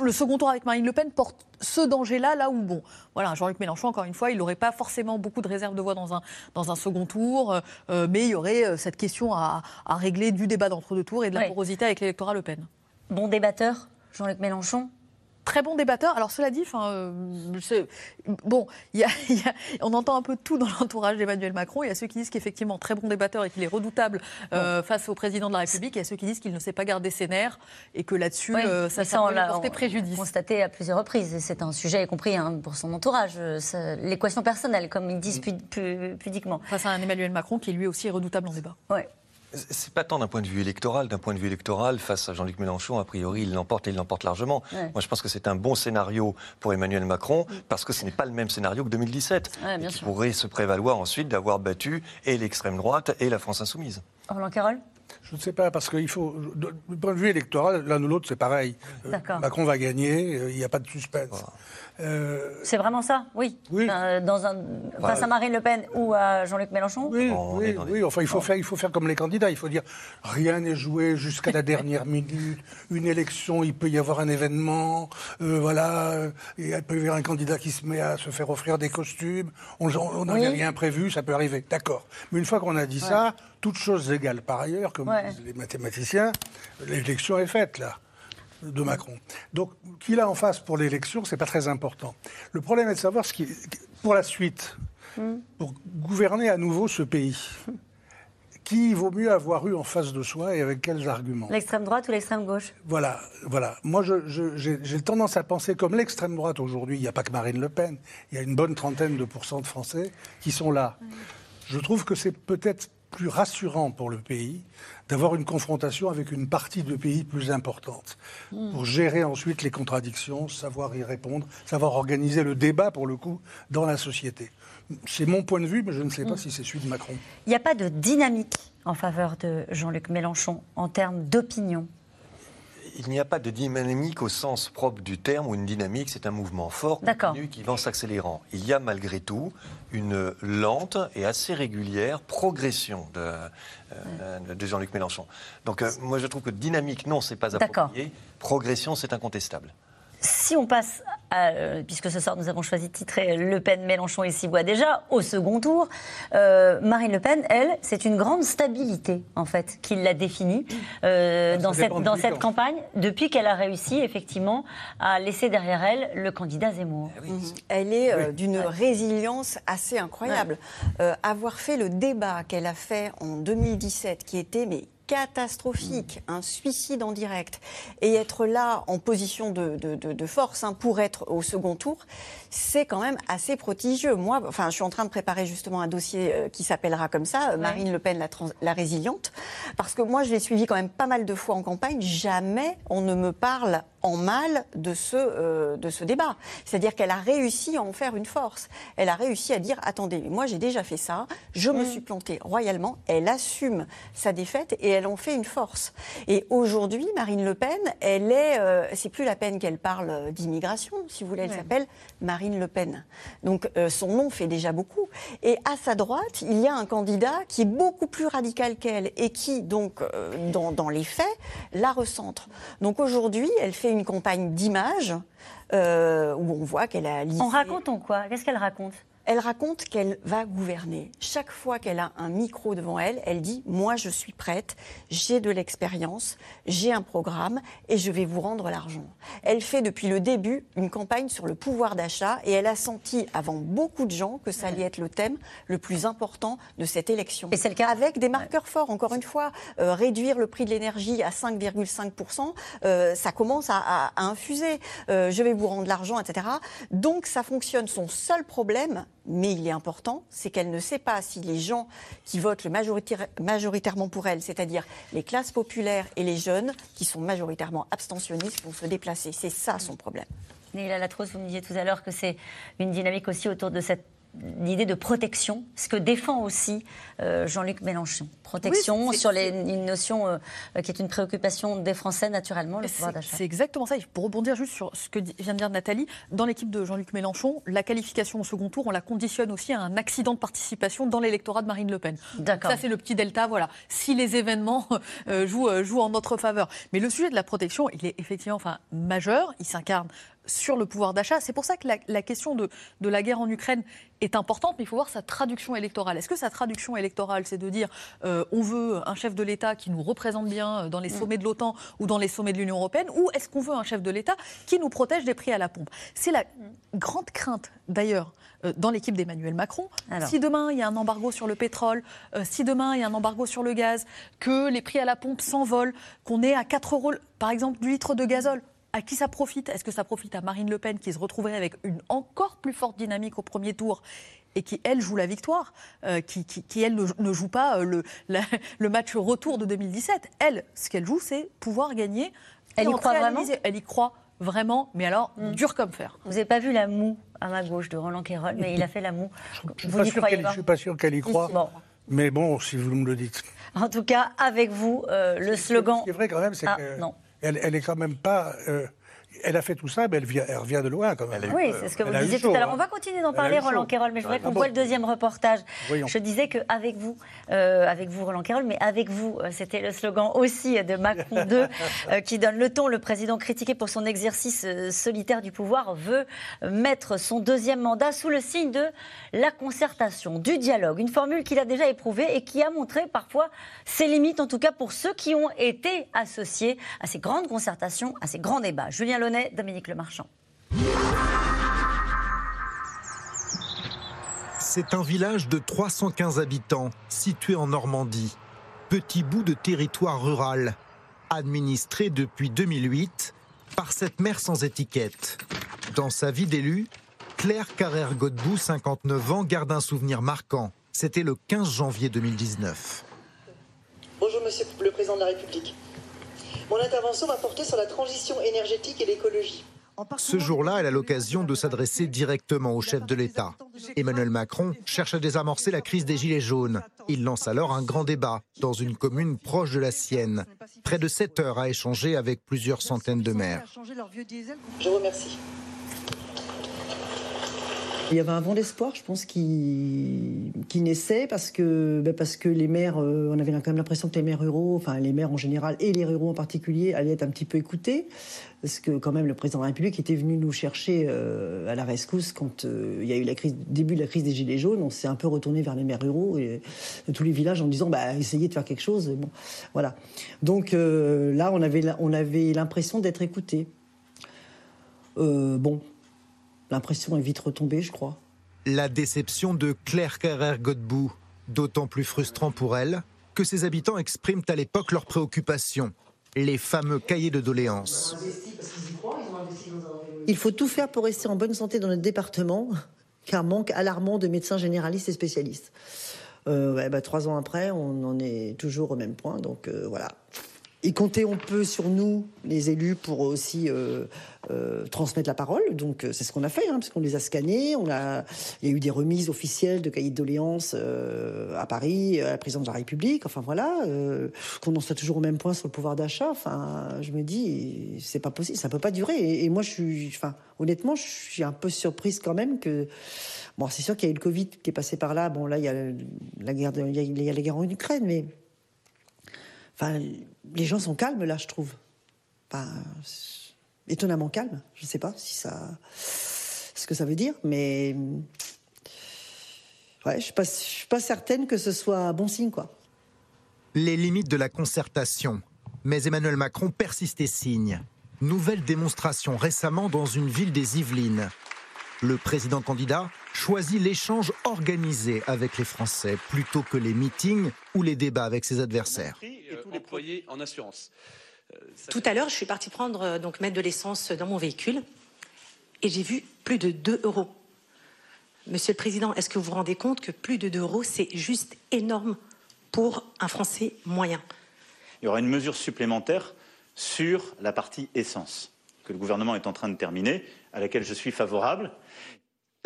le second tour avec Marine Le Pen porte ce danger-là, là où, bon, voilà, Jean-Luc Mélenchon, encore une fois, il n'aurait pas forcément beaucoup de réserves de voix dans un, dans un second tour, mais il y aurait euh, cette question à, à régler du débat d'entre-deux tours et de la porosité avec l'électorat Le Pen. Bon débatteur, Jean-Luc Mélenchon très bon débatteur. Alors cela dit, enfin, euh, bon, y a, on entend un peu tout dans l'entourage d'Emmanuel Macron. Il y a ceux qui disent qu'effectivement très bon débatteur et qu'il est redoutable euh, face au président de la République. Il y a ceux qui disent qu'il ne sait pas garder ses nerfs et que là-dessus, euh, ça, ça on porter préjudice. Constaté à plusieurs reprises. C'est un sujet, y compris hein, pour son entourage, l'équation personnelle, comme ils disent pudiquement. Face à un Emmanuel Macron qui lui aussi est redoutable en débat. Ouais. C'est pas tant d'un point de vue électoral. D'un point de vue électoral, face à Jean-Luc Mélenchon, a priori, il l'emporte et il l'emporte largement. Moi, je pense que c'est un bon scénario pour Emmanuel Macron, parce que ce n'est pas le même scénario que 2017. Ouais, qui pourrait se prévaloir ensuite d'avoir battu et l'extrême droite et la France insoumise. Roland Carole Je ne sais pas, parce qu'il faut. Du point de vue électoral, l'un ou l'autre, c'est pareil. Euh, Macron va gagner, euh, il n'y a pas de suspense. Euh, c'est vraiment ça, oui. Dans un, face à Marine Le Pen ou à Jean-Luc Mélenchon Oui, oui, oui, Enfin, il faut, faire, il faut faire comme les candidats. Il faut dire rien n'est joué jusqu'à la dernière minute. Une élection, il peut y avoir un événement. voilà. Et il peut y avoir un candidat qui se met à se faire offrir des costumes. On n'avait rien prévu, ça peut arriver. D'accord. Mais une fois qu'on a dit ça, toutes choses égales par ailleurs, comme disent les mathématiciens, l'élection est faite là de Macron. Donc, qu'il a en face pour l'élection, c'est pas très important. Le problème est de savoir ce qui, pour la suite, hmm. pour gouverner à nouveau ce pays, qui vaut mieux avoir eu en face de soi et avec quels arguments? L'extrême droite ou l'extrême gauche? Voilà, voilà. Moi, j'ai tendance à penser comme l'extrême droite aujourd'hui. Il n'y a pas que Marine Le Pen. Il y a une bonne trentaine de pourcents de Français qui sont là. Je trouve que c'est peut-être plus rassurant pour le pays d'avoir une confrontation avec une partie du pays plus importante, hmm. pour gérer ensuite les contradictions, savoir y répondre, savoir organiser le débat, pour le coup, dans la société. C'est mon point de vue, mais je ne sais pas hmm. si c'est celui de Macron. Il n'y a pas de dynamique en faveur de Jean-Luc Mélenchon en termes d'opinion il n'y a pas de dynamique au sens propre du terme, ou une dynamique, c'est un mouvement fort, continu, qui va s'accélérant. Il y a malgré tout une lente et assez régulière progression de, euh, de Jean-Luc Mélenchon. Donc euh, moi je trouve que dynamique, non, c'est pas approprié. Progression, c'est incontestable. Si on passe, euh, puisque ce soir nous avons choisi de titrer Le Pen, Mélenchon et Cibois déjà, au second tour, euh, Marine Le Pen, elle, c'est une grande stabilité, en fait, qui l'a définie euh, dans cette, dans cette campagne, depuis qu'elle a réussi, effectivement, à laisser derrière elle le candidat Zemmour. Eh mhm. Elle est d'une résilience assez incroyable. avoir fait le débat qu'elle a fait en 2017, qui était mais catastrophique, un suicide en direct, et être là en position de, force hein, pour être au second tour, c'est quand même assez prodigieux. Moi, enfin, je suis en train de préparer justement un dossier euh, qui s'appellera comme ça, Marine Le Pen, la, la, résiliente, parce que moi, je l'ai suivi quand même pas mal de fois en campagne. Jamais on ne me parle en mal de ce, euh, de ce débat. C'est-à-dire qu'elle a réussi à en faire une force. Elle a réussi à dire attendez, moi j'ai déjà fait ça, je me mm. suis plantée royalement. Elle assume sa défaite et elle en fait une force. Et aujourd'hui, Marine Le Pen, elle est, euh, c'est plus la peine qu'elle parle d'immigration, si vous voulez, elle s'appelle Marine Le Pen. Donc euh, son nom fait déjà beaucoup. Et à sa droite, il y a un candidat qui est beaucoup plus radical qu'elle et qui, donc, dans, dans les faits, la recentre. Donc aujourd'hui, elle fait une campagne d'image euh, où on voit qu'elle a On raconte en quoi? Qu'est-ce qu'elle raconte? Elle raconte qu'elle va gouverner. Chaque fois qu'elle a un micro devant elle, elle dit Moi, je suis prête, j'ai de l'expérience, j'ai un programme et je vais vous rendre l'argent. Elle fait depuis le début une campagne sur le pouvoir d'achat et elle a senti avant beaucoup de gens que ça allait être le thème le plus important de cette élection. Et c'est le cas Avec des marqueurs forts, encore une fois, euh, réduire le prix de l'énergie à 5,5%, euh, ça commence à, infuser. Euh, je vais vous rendre l'argent, etc. Donc ça fonctionne. Son seul problème, mais il est important, c'est qu'elle ne sait pas si les gens qui votent majoritairement pour elle, c'est-à-dire les classes populaires et les jeunes, qui sont majoritairement abstentionnistes, vont se déplacer. C'est ça son problème. Néla Latros, vous me disiez tout à l'heure que c'est une dynamique aussi autour de cette l'idée de protection, ce que défend aussi euh, Jean-Luc Mélenchon. Protection sur les, une notion euh, qui est une préoccupation des Français naturellement, le pouvoir d'achat. C'est exactement ça. Pour rebondir juste sur ce que vient de dire Nathalie, dans l'équipe de Jean-Luc Mélenchon, la qualification au second tour, on la conditionne aussi à un accident de participation dans l'électorat de Marine Le Pen. D'accord. Ça, c'est le petit delta. Voilà. Si les événements euh, jouent, jouent en notre faveur. Mais le sujet de la protection, il est effectivement enfin, majeur. Il s'incarne sur le pouvoir d'achat. C'est pour ça que la, question de, la guerre en Ukraine est importante, mais il faut voir sa traduction électorale. Est-ce que sa traduction électorale, c'est de dire euh, on veut un chef de l'État qui nous représente bien euh, dans les mm. sommets de l'OTAN ou dans les sommets de l'Union européenne, ou est-ce qu'on veut un chef de l'État qui nous protège des prix à la pompe? C'est la grande crainte, d'ailleurs, euh, dans l'équipe d'Emmanuel Macron. Si demain il y a un embargo sur le pétrole, si demain il y a un embargo sur le gaz, que les prix à la pompe s'envolent, qu'on est à 4 euros, par exemple, du litre de gazole, à qui ça profite? Est-ce que ça profite à Marine Le Pen qui se retrouverait avec une encore plus forte dynamique au premier tour et qui, elle, joue la victoire, euh, qui, qui, elle, ne, joue pas euh, le, le match retour de 2017. Elle, ce qu'elle joue, c'est pouvoir gagner. Elle y croit vraiment? Elle y croit vraiment, mais alors, hmm. dur comme fer. Vous n'avez pas vu la moue à ma gauche de Roland Quérol, mais il a fait la moue. Je ne suis, pas sûr qu'elle y croit. Mais bon, si vous me le dites. En tout cas, avec vous, euh, le slogan. Ce qui est vrai quand même, c'est ah, qu'elle elle est quand même pas. Euh, elle a fait tout ça, mais elle, vient, elle revient de loin quand même. Oui, c'est ce que vous disiez tout à l'heure. On va continuer d'en parler, Roland Quérol, mais je voudrais qu'on voit le deuxième reportage. Je disais qu'avec vous, euh, avec vous, Roland Quérol, mais avec vous, euh, c'était le slogan aussi de Macron 2 euh, qui donne le ton. Le président critiqué pour son exercice solitaire du pouvoir veut mettre son deuxième mandat sous le signe de la concertation, du dialogue, une formule qu'il a déjà éprouvée et qui a montré parfois ses limites, en tout cas pour ceux qui ont été associés à ces grandes concertations, à ces grands débats. Julien Dominique Lemarchand. C'est un village de 315 habitants, situé en Normandie. Petit bout de territoire rural, administré depuis 2008 par cette mère sans étiquette. Dans sa vie d'élu, Claire Carrère-Godbout, 59 ans, garde un souvenir marquant. C'était le 15 janvier 2019. Bonjour Monsieur le Président de la République. Mon intervention va porter sur la transition énergétique et l'écologie. Ce jour-là, elle a l'occasion de s'adresser directement au chef de l'État. Emmanuel Macron cherche à désamorcer la crise des Gilets jaunes. Il lance alors un grand débat dans une commune proche de la sienne. Près de 7 heures à échanger avec plusieurs centaines de maires. Je vous remercie. Il y avait un vent d'espoir, je pense, qui, qui naissait parce que, ben parce que les maires, euh, on avait quand même l'impression que les maires ruraux, enfin les maires en général et les ruraux en particulier, allaient être un petit peu écoutés. Parce que quand même le président de la République était venu nous chercher euh, à la rescousse quand euh, il y a eu la crise, début de la crise des Gilets jaunes. On s'est un peu retourné vers les maires ruraux et tous les villages en disant bah, essayez de faire quelque chose. Bon, voilà. Donc là, on avait, on avait l'impression d'être écoutés. bon, L'impression est vite retombée, je crois. La déception de Claire Carrère-Godbout, d'autant plus frustrant pour elle que ses habitants expriment à l'époque leurs préoccupations, les fameux cahiers de doléances. Il faut tout faire pour rester en bonne santé dans notre département, car manque alarmant de médecins généralistes et spécialistes. Euh, bah, trois ans après, on en est toujours au même point, donc euh, voilà. Et compter on peut sur nous, les élus, pour aussi euh, euh, transmettre la parole. Donc euh, c'est ce qu'on a fait, hein, parce les a scannés. On a, il y a eu des remises officielles de cahiers de doléances à Paris, à la présidence de la République. Enfin voilà, qu'on en soit toujours au même point sur le pouvoir d'achat. Enfin, je me dis, c'est pas possible, ça peut pas durer. Et, moi, je suis, enfin, honnêtement, je suis un peu surprise quand même que. Bon, c'est sûr qu'il y a eu le Covid qui est passé par là. Bon, là, il y a la guerre, il y a la guerre en Ukraine, mais Enfin, les gens sont calmes là, je trouve. Enfin, étonnamment calmes. Je ne sais pas si ça, ce que ça veut dire, mais ouais, je ne suis pas certaine que ce soit bon signe, quoi. Les limites de la concertation. Mais Emmanuel Macron persiste et signe. Nouvelle démonstration récemment dans une ville des Yvelines. Le président candidat choisit l'échange organisé avec les Français plutôt que les meetings ou les débats avec ses adversaires. en assurance. Euh, Tout à l'heure, je suis partie prendre euh, donc mettre de l'essence dans mon véhicule et j'ai vu plus de 2 euros. Monsieur le Président, est-ce que vous vous rendez compte que plus de 2 euros, c'est juste énorme pour un Français moyen? Il y aura une mesure supplémentaire sur la partie essence que le gouvernement est en train de terminer, à laquelle je suis favorable.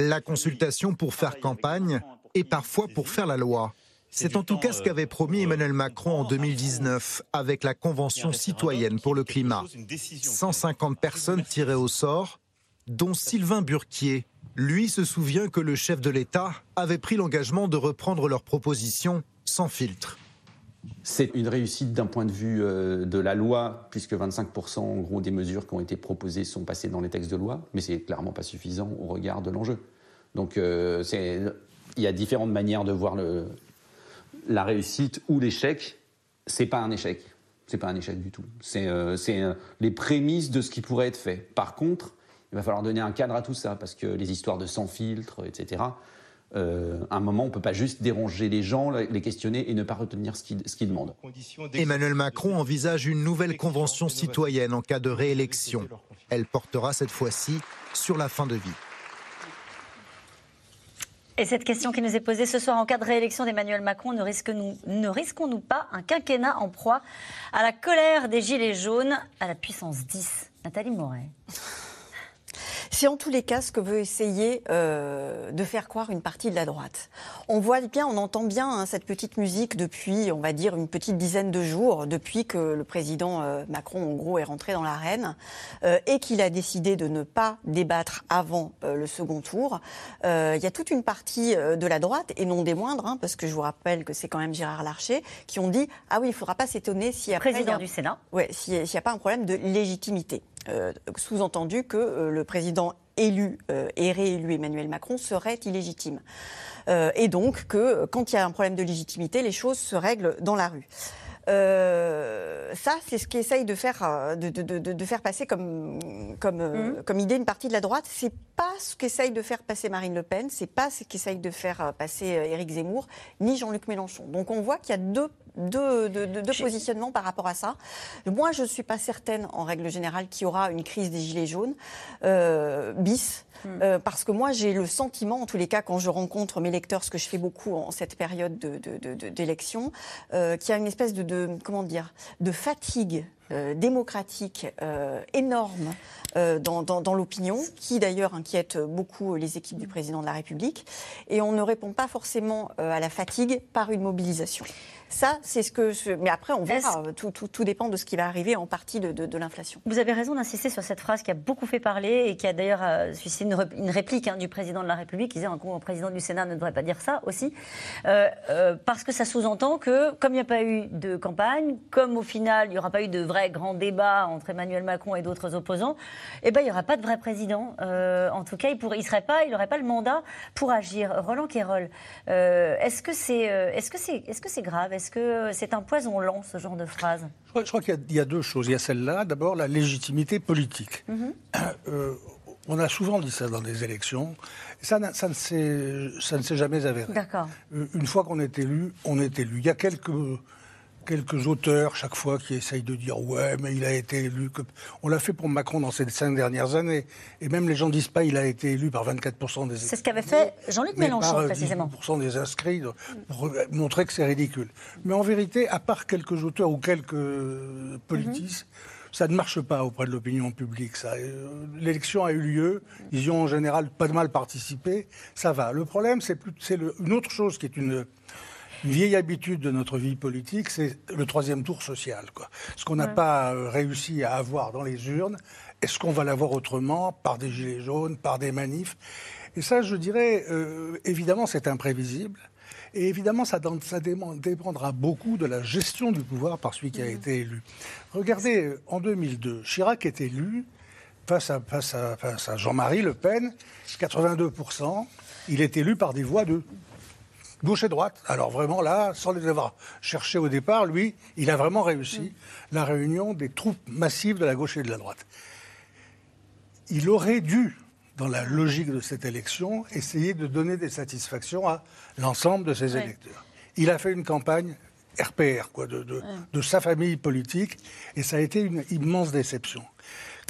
La consultation pour faire campagne et parfois pour faire la loi. C'est en tout cas ce qu'avait promis Emmanuel Macron en 2019 avec la Convention citoyenne pour le climat. 150 personnes tirées au sort, dont Sylvain Burquier. Lui se souvient que le chef de l'État avait pris l'engagement de reprendre leurs propositions sans filtre. C'est une réussite d'un point de vue euh, de la loi, puisque 25% en gros des mesures qui ont été proposées sont passées dans les textes de loi, mais c'est clairement pas suffisant au regard de l'enjeu. Donc euh, il y a différentes manières de voir la réussite ou l'échec. C'est pas un échec, c'est pas un échec du tout. C'est euh, les prémices de ce qui pourrait être fait. Par contre, il va falloir donner un cadre à tout ça, parce que les histoires de sans filtre, etc. Euh, à un moment, on ne peut pas juste déranger les gens, les questionner et ne pas retenir ce qu'ils demandent. Emmanuel Macron envisage une nouvelle convention citoyenne en cas de réélection. Elle portera cette fois-ci sur la fin de vie. Et cette question qui nous est posée ce soir, en cas de réélection d'Emmanuel Macron, ne risquons-nous pas un quinquennat en proie à la colère des Gilets jaunes, à la puissance 10 Nathalie Moret C'est en tous les cas ce que veut essayer euh, de faire croire une partie de la droite. On voit bien, on entend bien hein, cette petite musique depuis, on va dire, une petite dizaine de jours, depuis que le président euh, Macron, en gros, est rentré dans l'arène euh, et qu'il a décidé de ne pas débattre avant le second tour. Il y a toute une partie de la droite, et non des moindres, hein, parce que je vous rappelle que c'est quand même Gérard Larcher, qui ont dit Ah oui, il ne faudra pas s'étonner s'il y a président du Sénat. Ouais, s'il n'y a pas un problème de légitimité. Euh, sous-entendu que euh, le président élu euh, et réélu Emmanuel Macron serait illégitime. et donc que quand il y a un problème de légitimité, les choses se règlent dans la rue. Ça, c'est ce qu'essaye de faire, de, de, de, faire passer comme, comme, mmh. comme idée une partie de la droite. C'est pas ce qu'essaye de faire passer Marine Le Pen, c'est pas ce qu'essaye de faire passer Éric Zemmour, ni Jean-Luc Mélenchon. Donc on voit qu'il y a deux deux, positionnements par rapport à ça. Moi, je ne suis pas certaine, en règle générale, qu'il y aura une crise des Gilets jaunes euh, bis. Hmm. Euh, parce que moi, j'ai le sentiment, en tous les cas, quand je rencontre mes lecteurs, ce que je fais beaucoup en cette période d'élection, euh, qu'il y a une espèce de, comment dire, de fatigue démocratique énorme dans, dans l'opinion, qui d'ailleurs inquiète beaucoup les équipes du président de la République. Et on ne répond pas forcément à la fatigue par une mobilisation. Ça, c'est ce que. Je... Mais après, on verra. Tout, tout, tout, dépend de ce qui va arriver en partie de, de, l'inflation. Vous avez raison d'insister sur cette phrase qui a beaucoup fait parler et qui a d'ailleurs euh, suscité une, réplique hein, du président de la République qui disait un président du Sénat ne devrait pas dire ça aussi. Euh, euh, parce que ça sous-entend que, comme il n'y a pas eu de campagne, comme au final, il n'y aura pas eu de vrai grand débat entre Emmanuel Macron et d'autres opposants, eh ben, il n'y aura pas de vrai président. en tout cas, il ne serait pas, il n'aurait pas le mandat pour agir. Roland Quérol, est-ce que c'est est -ce c'est est -ce c'est grave? Est-ce que c'est un poison lent, ce genre de phrase? Je crois, qu'il y, a deux choses. Il y a celle-là, d'abord la légitimité politique. Mhm. Euh, on a souvent dit ça dans les élections. Ça, ça ne s'est jamais avéré. Euh, une fois qu'on est élu, on est élu. Il y a quelques quelques auteurs chaque fois qui essayent de dire ouais mais il a été élu. On l'a fait pour Macron dans ces cinq dernières années et même les gens disent pas il a été élu par 24% des. C'est ce qu'avait fait Jean-Luc Mélenchon par précisément. 10% des inscrits pour montrer que c'est ridicule. Mais en vérité, à part quelques auteurs ou quelques politiques. ça ne marche pas auprès de l'opinion publique. Euh, l'élection a eu lieu, ils y ont en général pas de mal participé, ça va. Le problème, c'est une autre chose qui est une, une vieille habitude de notre vie politique, c'est le troisième tour social. Quoi. Ce qu'on n'a pas euh, réussi à avoir dans les urnes, est-ce qu'on va l'avoir autrement, par des gilets jaunes, par des manifs? Et ça, je dirais, euh, évidemment, c'est imprévisible. Et évidemment, ça, ça, dépendra beaucoup de la gestion du pouvoir par celui qui a mmh. été élu. Regardez, en 2002, Chirac est élu face à, face à, face à Jean-Marie Le Pen, 82%. Il est élu par des voix de gauche et droite. Alors vraiment là, sans les avoir cherchés au départ, lui, il a vraiment réussi la réunion des troupes massives de la gauche et de la droite. Il aurait dû, dans la logique de cette élection, essayer de donner des satisfactions à l'ensemble de ses électeurs. Il a fait une campagne RPR, quoi, de, de, sa famille politique, et ça a été une immense déception.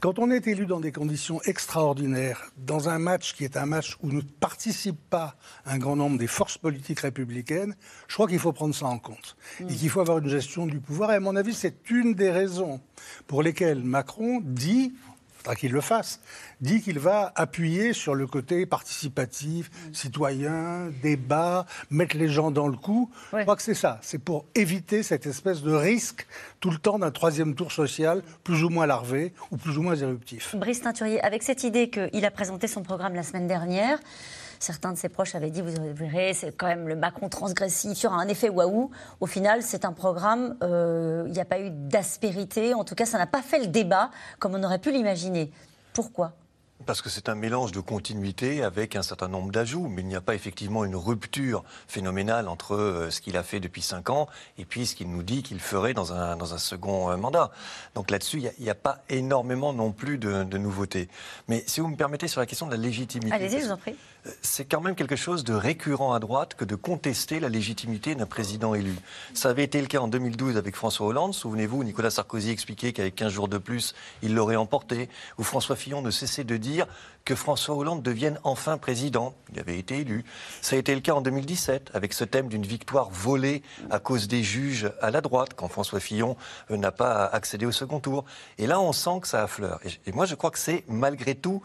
Quand on est élu dans des conditions extraordinaires, dans un match qui est un match où ne participe pas un grand nombre des forces politiques républicaines, je crois qu'il faut prendre ça en compte. Et qu'il faut avoir une gestion du pouvoir. Et à mon avis, c'est une des raisons pour lesquelles Macron dit, faudra qu'il le fasse, dit qu'il va appuyer sur le côté participatif, citoyen, débat, mettre les gens dans le coup. Je crois que c'est ça. C'est pour éviter cette espèce de risque tout le temps d'un troisième tour social plus ou moins larvé ou plus ou moins éruptif. Brice Teinturier, avec cette idée qu'il a présenté son programme la semaine dernière, certains de ses proches avaient dit, vous verrez, c'est quand même le Macron transgressif, il y aura un effet waouh. Au final, c'est un programme, euh, il n'y a pas eu d'aspérité, en tout cas, ça n'a pas fait le débat comme on aurait pu l'imaginer. Pourquoi? Parce que c'est un mélange de continuité avec un certain nombre d'ajouts, mais il n'y a pas effectivement une rupture phénoménale entre euh, ce qu'il a fait depuis cinq ans et puis ce qu'il nous dit qu'il ferait dans un, dans un second euh, mandat. Donc là-dessus, il n'y a, pas énormément non plus de, de, nouveautés. Mais si vous me permettez sur la question de la légitimité. Allez-y, je vous en prie c'est quand même quelque chose de récurrent à droite que de contester la légitimité d'un président élu. Ça avait été le cas en 2012 avec François Hollande. Souvenez-vous, Nicolas Sarkozy expliquait qu'avec 15 jours de plus, il l'aurait emporté. Ou François Fillon ne cessait de dire que François Hollande devienne enfin président. Il avait été élu. Ça a été le cas en 2017 avec ce thème d'une victoire volée à cause des juges à la droite, quand François Fillon euh, n'a pas accédé au second tour. Et là, on sent que ça affleure. Et moi, je crois que c'est malgré tout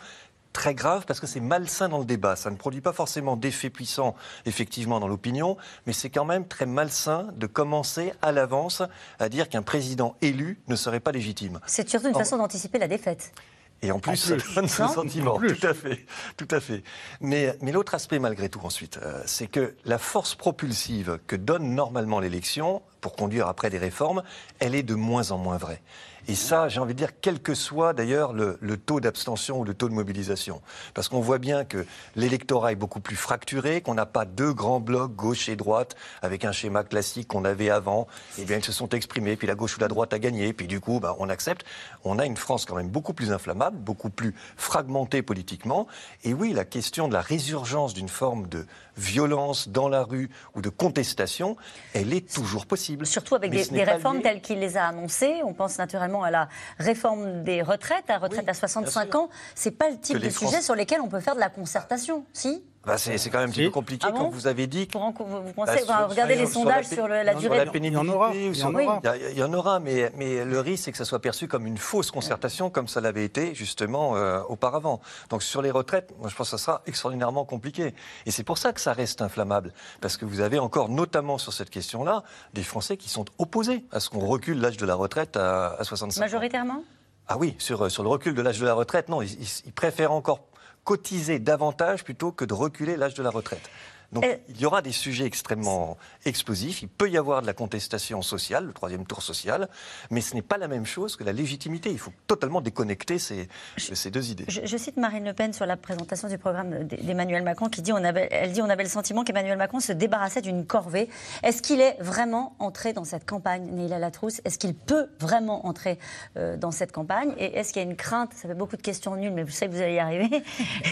très grave parce que c'est malsain dans le débat. Ça ne produit pas forcément d'effet puissant, effectivement, dans l'opinion, mais c'est quand même très malsain de commencer à l'avance à dire qu'un président élu ne serait pas légitime. C'est surtout une façon d'anticiper la défaite. Et en plus, ça donne ce sentiment. Tout à fait, tout à fait. Mais, mais l'autre aspect, malgré tout, ensuite, euh, c'est que la force propulsive que donne normalement l'élection pour conduire après des réformes, elle est de moins en moins vraie. Et ça, j'ai envie de dire, quel que soit d'ailleurs le, taux d'abstention ou le taux de mobilisation. Parce qu'on voit bien que l'électorat est beaucoup plus fracturé, qu'on n'a pas deux grands blocs, gauche et droite, avec un schéma classique qu'on avait avant. Eh bien, ils se sont exprimés, puis la gauche ou la droite a gagné, puis du coup, bah, on accepte. On a une France quand même beaucoup plus inflammable, beaucoup plus fragmentée politiquement. Et oui, la question de la résurgence d'une forme de violence dans la rue ou de contestation, elle est toujours possible. Surtout avec des, réformes telles qu'il les a annoncées. On pense naturellement à la réforme des retraites, à retraite à 65 ans. C'est pas le type de sujet sur lesquels on peut faire de la concertation, si? Bah c'est quand même un petit peu compliqué ah quand vous avez dit. Que, vous, pensez, bah, regardez les sondages sur, la, durée de la pénibilité. Il y en aura. Il y en aura, il y en aura mais, mais, le risque, c'est que ça soit perçu comme une fausse concertation, comme ça l'avait été justement euh, auparavant. Donc sur les retraites, moi je pense que ça sera extraordinairement compliqué. Et c'est pour ça que ça reste inflammable. Parce que vous avez encore, notamment sur cette question-là, des Français qui sont opposés à ce qu'on recule l'âge de la retraite à, à 65 Majoritairement? Ah oui, sur, sur le recul de l'âge de la retraite, non, ils préfèrent encore cotiser davantage plutôt que de reculer l'âge de la retraite. Donc il y aura des sujets extrêmement explosifs. Il peut y avoir de la contestation sociale, le troisième tour social, mais ce n'est pas la même chose que la légitimité. Il faut totalement déconnecter ces, ces deux idées. Je, cite Marine Le Pen sur la présentation du programme d'Emmanuel Macron qui dit on avait, elle dit on avait le sentiment qu'Emmanuel Macron se débarrassait d'une corvée. Est-ce qu'il est vraiment entré dans cette campagne, Neila Latrousse Est-ce qu'il peut vraiment entrer euh, dans cette campagne? Et est-ce qu'il y a une crainte? Ça fait beaucoup de questions nulles, mais vous savez que vous allez y arriver.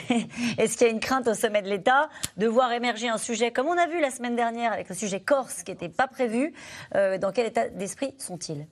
est-ce qu'il y a une crainte au sommet de l'État de voir émerger un sujet, comme on a vu la semaine dernière avec le sujet corse qui n'était pas prévu. Euh, dans quel état d'esprit sont-ils?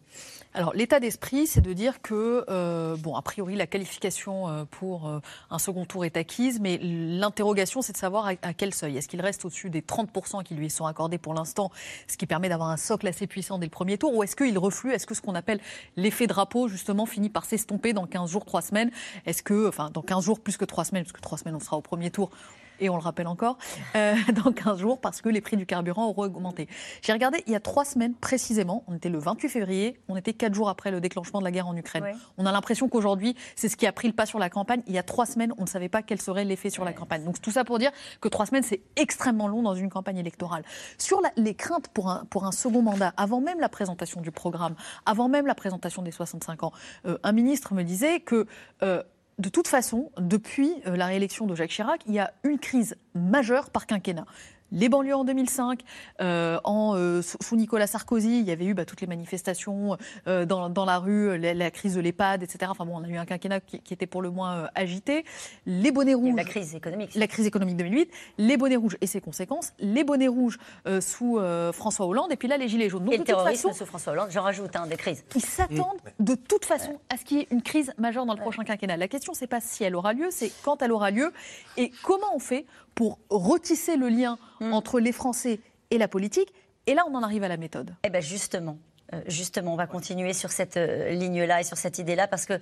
Alors l'état d'esprit, c'est de dire que, euh, bon, a priori, la qualification euh, pour un second tour est acquise, mais l'interrogation, c'est de savoir à, quel seuil. Est-ce qu'il reste au-dessus des 30% qui lui sont accordés pour l'instant, ce qui permet d'avoir un socle assez puissant dès le premier tour, ou est-ce qu'il reflue? Est-ce que ce qu'on appelle l'effet drapeau, justement, finit par s'estomper dans 15 jours, 3 semaines? Est-ce que, enfin, dans 15 jours plus que 3 semaines, parce que 3 semaines, on sera au premier tour, et on le rappelle encore, euh, dans 15 jours parce que les prix du carburant auront augmenté. J'ai regardé, il y a trois semaines précisément, on était le 28 février, on était quatre jours après le déclenchement de la guerre en Ukraine. On a l'impression qu'aujourd'hui, c'est ce qui a pris le pas sur la campagne. Il y a trois semaines, on ne savait pas quel serait l'effet sur la campagne. Donc tout ça pour dire que trois semaines, c'est extrêmement long dans une campagne électorale. Sur les craintes pour un, pour un second mandat, avant même la présentation du programme, avant même la présentation des 65 ans, euh, un ministre me disait que... Euh, de toute façon, depuis euh, la réélection de Jacques Chirac, il y a une crise majeure par quinquennat les banlieues en 2005, euh, en, euh, sous Nicolas Sarkozy, il y avait eu bah, toutes les manifestations euh, dans, la rue, la, crise de l'EHPAD, etc. Enfin bon, on a eu un quinquennat qui, était pour le moins agité. Les bonnets rouges. la crise économique. La crise économique 2008. Les bonnets rouges et ses conséquences. Les bonnets rouges sous François Hollande. Et puis là, les gilets jaunes. et le terrorisme sous François Hollande, j'en rajoute un des crises. Ils s'attendent de toute façon à ce qu'il y ait une crise majeure dans le prochain quinquennat. La question, c'est pas si elle aura lieu, c'est quand elle aura lieu et comment on fait pour retisser le lien mm. entre les Français et la politique. Et là, on en arrive à la méthode. Eh bien, justement. Euh, justement, on va continuer sur cette euh, ligne-là et sur cette idée-là, parce que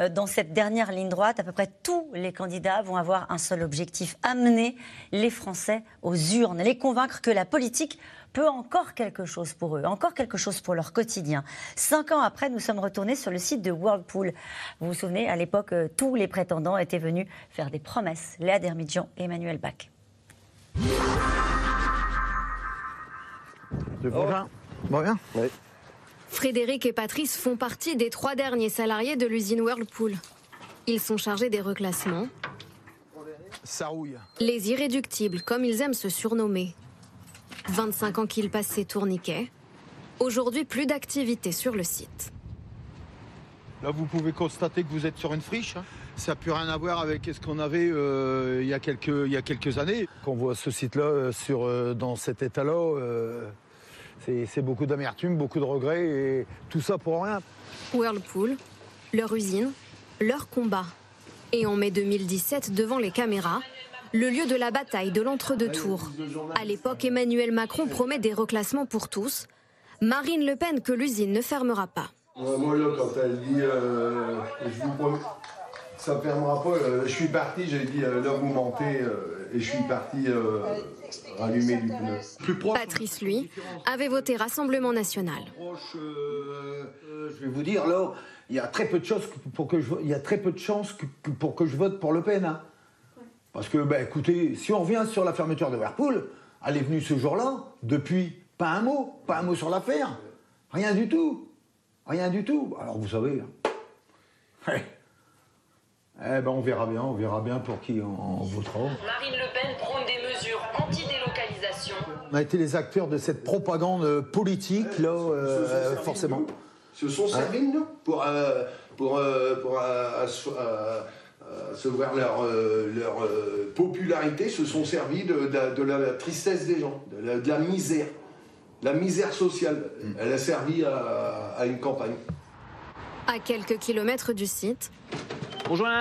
euh, dans cette dernière ligne droite, à peu près tous les candidats vont avoir un seul objectif amener les Français aux urnes, les convaincre que la politique peut encore quelque chose pour eux, encore quelque chose pour leur quotidien. Cinq ans après, nous sommes retournés sur le site de Whirlpool. Vous vous souvenez, à l'époque, tous les prétendants étaient venus faire des promesses. Léa Dermidjian et Emmanuel Bach. Frédéric et Patrice font partie des trois derniers salariés de l'usine Whirlpool. Ils sont chargés des reclassements. Les irréductibles, comme ils aiment se surnommer. 25 ans qu'il passe ses tourniquets. Aujourd'hui, plus d'activité sur le site. Là, vous pouvez constater que vous êtes sur une friche. Ça n'a plus rien à voir avec ce qu'on avait euh, il, y a quelques, il y a quelques années. Quand on voit ce site-là euh, sur, euh, dans cet état-là, c'est beaucoup d'amertume, beaucoup de regrets et tout ça pour rien. Whirlpool, leur usine, leur combat. Et en mai 2017, devant les caméras, le lieu de la bataille de l'entre-deux tours. À l'époque, Emmanuel Macron promet des reclassements pour tous. Marine Le Pen que l'usine ne fermera pas. Moi, là, quand elle dit euh, je, vous promets, Ça ne fermera pas. Euh, je suis parti, j'ai dit, là vous mentez, et je suis parti rallumer du pneu. Patrice, lui, avait voté Rassemblement National. je vais vous dire, là, il y a très peu de choses pour que je, il y a très peu de chances pour que je vote pour Le Pen. Hein. Parce que, bah, écoutez, si on revient sur la fermeture de Whirlpool, elle est venue ce jour-là, depuis, pas un mot, pas un mot sur l'affaire. Rien du tout. Rien du tout. Alors vous savez. Hein. Eh ben on verra bien, on verra bien pour qui on, votera. Marine Le Pen prône des mesures anti-délocalisation. On a été les acteurs de cette propagande politique, là, euh, forcément. Se sont servis, nous, pour, euh, pour, euh, pour se voir leur, leur popularité, se sont servis de, de, la tristesse des gens, de la misère la misère sociale. Mm. Elle a servi à, une campagne. À quelques kilomètres du site,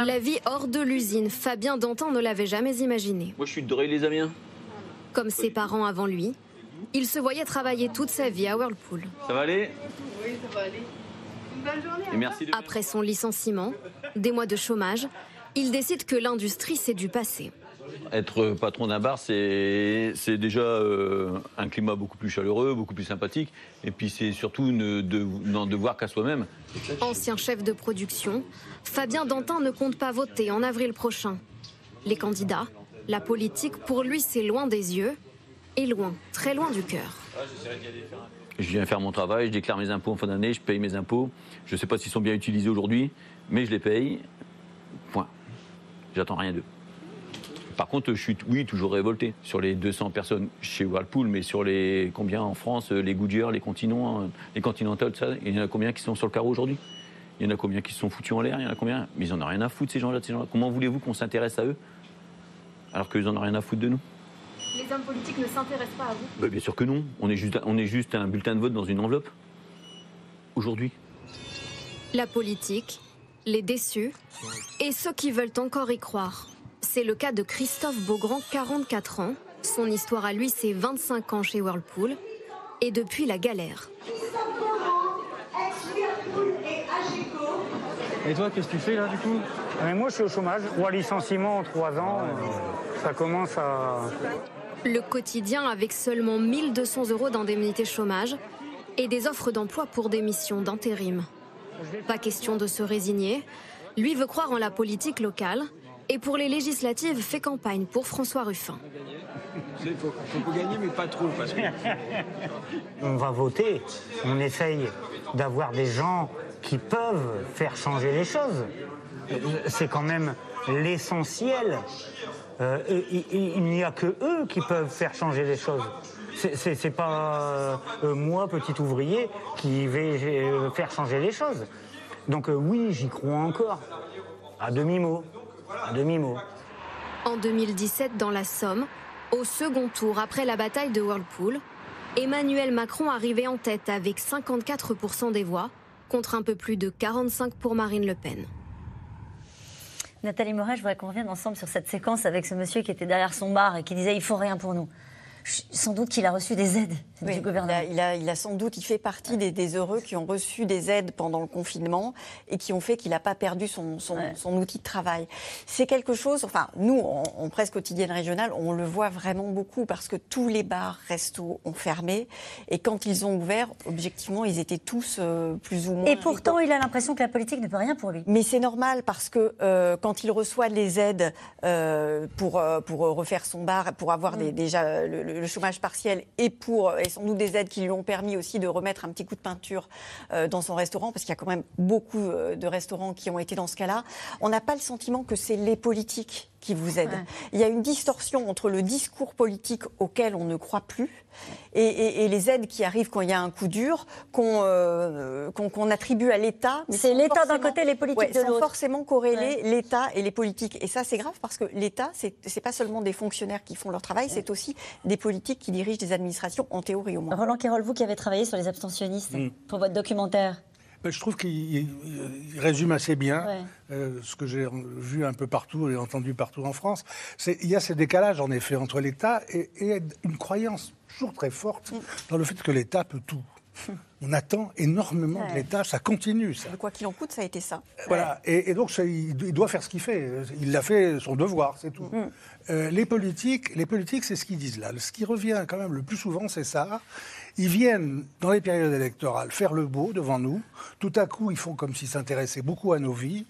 la vie hors de l'usine, Fabien Dantin ne l'avait jamais imaginé. Moi, je suis de les Amiens. Comme ses parents avant lui, il se voyait travailler toute sa vie à Whirlpool. Ça va aller Oui, ça va aller. Une bonne journée. Et merci de... Après son licenciement, des mois de chômage, il décide que l'industrie, c'est du passé. Être patron d'un bar, c'est déjà euh, un climat beaucoup plus chaleureux, beaucoup plus sympathique. Et puis c'est surtout n'en de, devoir qu'à soi-même. Ancien chef de production, Fabien Dantin ne compte pas voter en avril prochain. Les candidats, la politique, pour lui, c'est loin des yeux et loin, très loin du cœur. Je viens faire mon travail, je déclare mes impôts en fin d'année, je paye mes impôts. Je ne sais pas s'ils sont bien utilisés aujourd'hui, mais je les paye. Point. J'attends rien d'eux. Par contre, je suis, oui, toujours révolté sur les 200 personnes chez Whirlpool, mais sur les combien en France, les Goodyear, les Continents, hein, les Continental, ça, il y en a combien qui sont sur le carreau aujourd'hui? Il y en a combien qui se sont foutus en l'air? Il y en a combien? Mais ils en ont rien à foutre ces gens-là. Gens Comment voulez-vous qu'on s'intéresse à eux? Alors qu'ils en ont rien à foutre de nous Les hommes politiques ne s'intéressent pas à vous? Bah, Bien sûr que non. On est, juste, on est juste un bulletin de vote dans une enveloppe. Aujourd'hui. La politique, les déçus et ceux qui veulent encore y croire. C'est le cas de Christophe Beaugrand, 44 ans. Son histoire à lui, c'est 25 ans chez Whirlpool. Et depuis la galère. Et toi, qu'est-ce que tu fais là du coup? Mais Moi, je suis au chômage. Trois licenciements en trois ans, euh, ça commence à. Le quotidien avec seulement 1200 euros d'indemnité chômage et des offres d'emploi pour des missions d'intérim. Pas question de se résigner. Lui veut croire en la politique locale et pour les législatives, fait campagne pour François Ruffin. Il faut, gagner, mais pas trop. Parce que... on va voter. On essaye d'avoir des gens qui peuvent faire changer les choses. C'est quand même l'essentiel. Euh, il n'y a que eux qui peuvent faire changer les choses. C'est pas euh, moi, petit ouvrier, qui vais euh, faire changer les choses. Donc oui, j'y crois encore, à demi-mot demi-mot. En 2017, dans la Somme, au second tour après la bataille de Whirlpool, Emmanuel Macron arrivait en tête avec 54% des voix, contre un peu plus de 45% pour Marine Le Pen. Nathalie Moret, je voudrais qu'on revienne ensemble sur cette séquence avec ce monsieur qui était derrière son bar et qui disait il faut rien pour nous sans doute qu'il a reçu des aides du gouvernement. Il a, il, a, sans doute, il fait partie des, heureux qui ont reçu des aides pendant le confinement et qui ont fait qu'il n'a pas perdu son, son, outil de travail. C'est quelque chose, enfin, nous, en, presse quotidienne régionale, on le voit vraiment beaucoup parce que tous les bars, restos ont fermé et quand ils ont ouvert, objectivement, ils étaient tous euh, plus ou moins. Et pourtant, il a l'impression que la politique ne peut rien pour lui. Mais c'est normal parce que euh, quand il reçoit les aides euh, pour, pour refaire son bar, pour avoir mm. des, déjà le le chômage partiel et pour et sans doute des aides qui lui ont permis aussi de remettre un petit coup de peinture euh, dans son restaurant, parce qu'il y a quand même beaucoup euh, de restaurants qui ont été dans ce cas-là. On n'a pas le sentiment que c'est les politiques qui vous aident. Il y a une distorsion entre le discours politique auquel on ne croit plus et, les aides qui arrivent quand il y a un coup dur, qu'on euh, attribue à l'État. C'est l'État d'un côté, les politiques de l'autre. forcément corréler l'État et les politiques. Et ça, c'est grave parce que l'État, c'est n'est pas seulement des fonctionnaires qui font leur travail, c'est aussi des politiques qui dirigent des administrations, en théorie au moins. Roland Kérol, vous qui avez travaillé sur les abstentionnistes mm. pour votre documentaire. Ben, je trouve qu'il résume assez bien euh, ce que j'ai vu un peu partout et entendu partout en France. Il y a ces décalages, en effet, entre l'État et, une croyance toujours très forte mm. dans le fait que l'État peut tout. On attend énormément de l'État, ça continue. Ça. quoi qu'il en coûte, ça a été ça. Voilà, et, donc il, doit faire ce qu'il fait. Il a fait son devoir, c'est tout. Mm. Euh, les politiques, les politiques, c'est ce qu'ils disent là. Ce qui revient quand même le plus souvent, c'est ça. Ils viennent dans les périodes électorales faire le beau devant nous. Tout à coup, ils font comme s'ils s'intéressaient beaucoup à nos vies.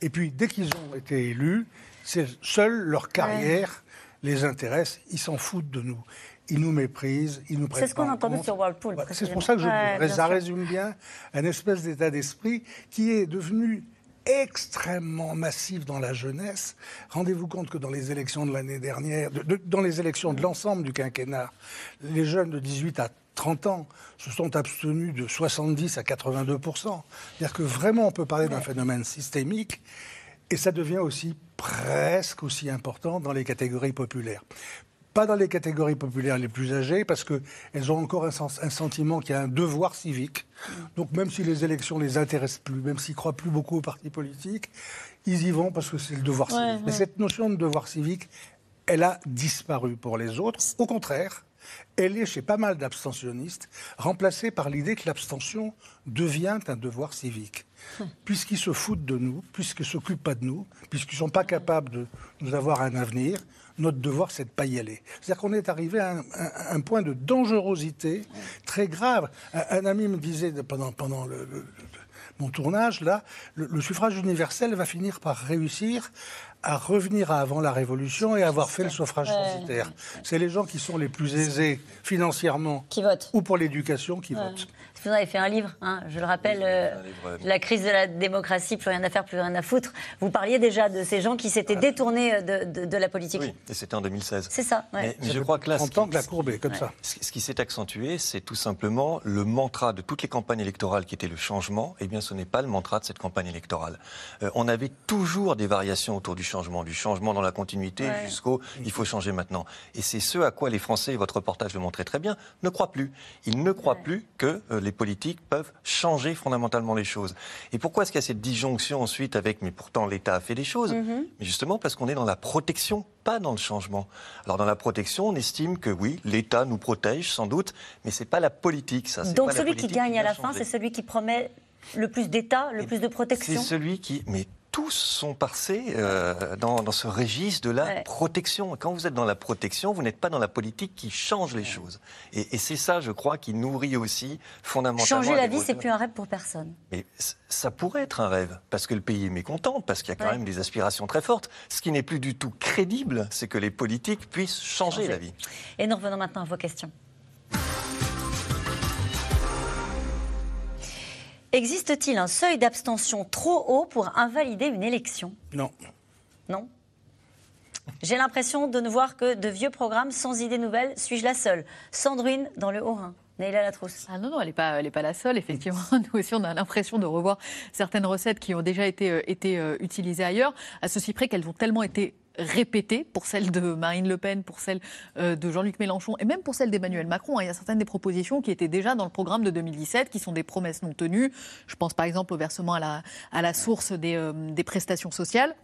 Et puis, dès qu'ils ont été élus, c'est seule leur carrière les intéresse. Ils s'en foutent de nous ils nous méprisent, ils nous C'est ce qu'on a entendu sur Whirlpool. c'est pour ça que je ça résume bien un espèce d'état d'esprit qui est devenu extrêmement massif dans la jeunesse. Rendez-vous compte que dans les élections de l'année dernière, dans les élections de l'ensemble du quinquennat, les jeunes de 18 à 30 ans se sont abstenus de 70 à 82 C'est-à-dire que vraiment on peut parler d'un phénomène systémique et ça devient aussi presque aussi important dans les catégories populaires pas dans les catégories populaires les plus âgées, parce qu'elles ont encore un, un sentiment qu'il y a un devoir civique. Donc même si les élections les intéressent plus, même s'ils croient plus beaucoup aux partis politiques, ils y vont parce que c'est le devoir civique. Mais cette notion de devoir civique, elle a disparu pour les autres. Au contraire, elle est chez pas mal d'abstentionnistes remplacée par l'idée que l'abstention devient un devoir civique. Hum. Puisqu'ils se foutent de nous, puisqu'ils ne s'occupent pas de nous, puisqu'ils ne sont pas capables de nous avoir un avenir, notre devoir, c'est de ne pas y aller. C'est-à-dire qu'on est arrivé à un, point de dangerosité très grave. Un, ami me disait pendant, pendant mon tournage, là, le, suffrage universel va finir par réussir à revenir à avant la Révolution et avoir fait le suffrage censitaire. C'est les gens qui sont les plus aisés financièrement qui votent. ou pour l'éducation qui votent. Vous avez fait un livre, hein, je le rappelle, euh, La crise de la démocratie, plus rien à faire, plus rien à foutre. Vous parliez déjà de ces gens qui s'étaient détournés euh, de, la politique. Oui, et c'était en 2016. C'est ça. Mais, je crois que là, ce qui, la courbe comme ça. Ce qui s'est accentué, c'est tout simplement le mantra de toutes les campagnes électorales qui était le changement. Eh bien, ce n'est pas le mantra de cette campagne électorale. Euh, on avait toujours des variations autour du changement, du changement dans la continuité jusqu'au il faut changer maintenant. Et c'est ce à quoi les Français, et votre reportage le montrait très bien, ne croient plus. Ils ne croient plus que les politiques peuvent changer fondamentalement les choses. Et pourquoi est-ce qu'il y a cette disjonction ensuite avec, mais pourtant l'État a fait des choses mhm. Mais justement parce qu'on est dans la protection, pas dans le changement. Alors dans la protection, on estime que oui, l'État nous protège sans doute, mais c'est pas la politique. Ça, Donc celui qui gagne à la fin, c'est celui qui promet le plus d'État, le plus de protection. C'est celui qui, mais tous sont passés euh, dans, ce registre de la protection. quand vous êtes dans la protection, vous n'êtes pas dans la politique qui change les choses. Et, c'est ça, je crois, qui nourrit aussi fondamentalement. Changer la vie, c'est plus un rêve pour personne. Mais ça pourrait être un rêve, parce que le pays est mécontent, parce qu'il y a quand même des aspirations très fortes. Ce qui n'est plus du tout crédible, c'est que les politiques puissent changer, changer la vie. Et nous revenons maintenant à vos questions. Existe-t-il un seuil d'abstention trop haut pour invalider une élection? Non. Non? J'ai l'impression de ne voir que de vieux programmes sans idées nouvelles. Suis-je la seule? Sandrine dans le Haut-Rhin. Néla Latrousse. Ah non, non, elle n'est pas, pas la seule, effectivement. Nous aussi, on a l'impression de revoir certaines recettes qui ont déjà été, euh, été euh, utilisées ailleurs, à ceci près qu'elles ont tellement été répétées pour celle de Marine Le Pen, pour celle euh, de Jean-Luc Mélenchon et même pour celle d'Emmanuel Macron. Hein. Il y a certaines des propositions qui étaient déjà dans le programme de 2017, qui sont des promesses non tenues. Je pense par exemple au versement à la, source des, euh, des prestations sociales.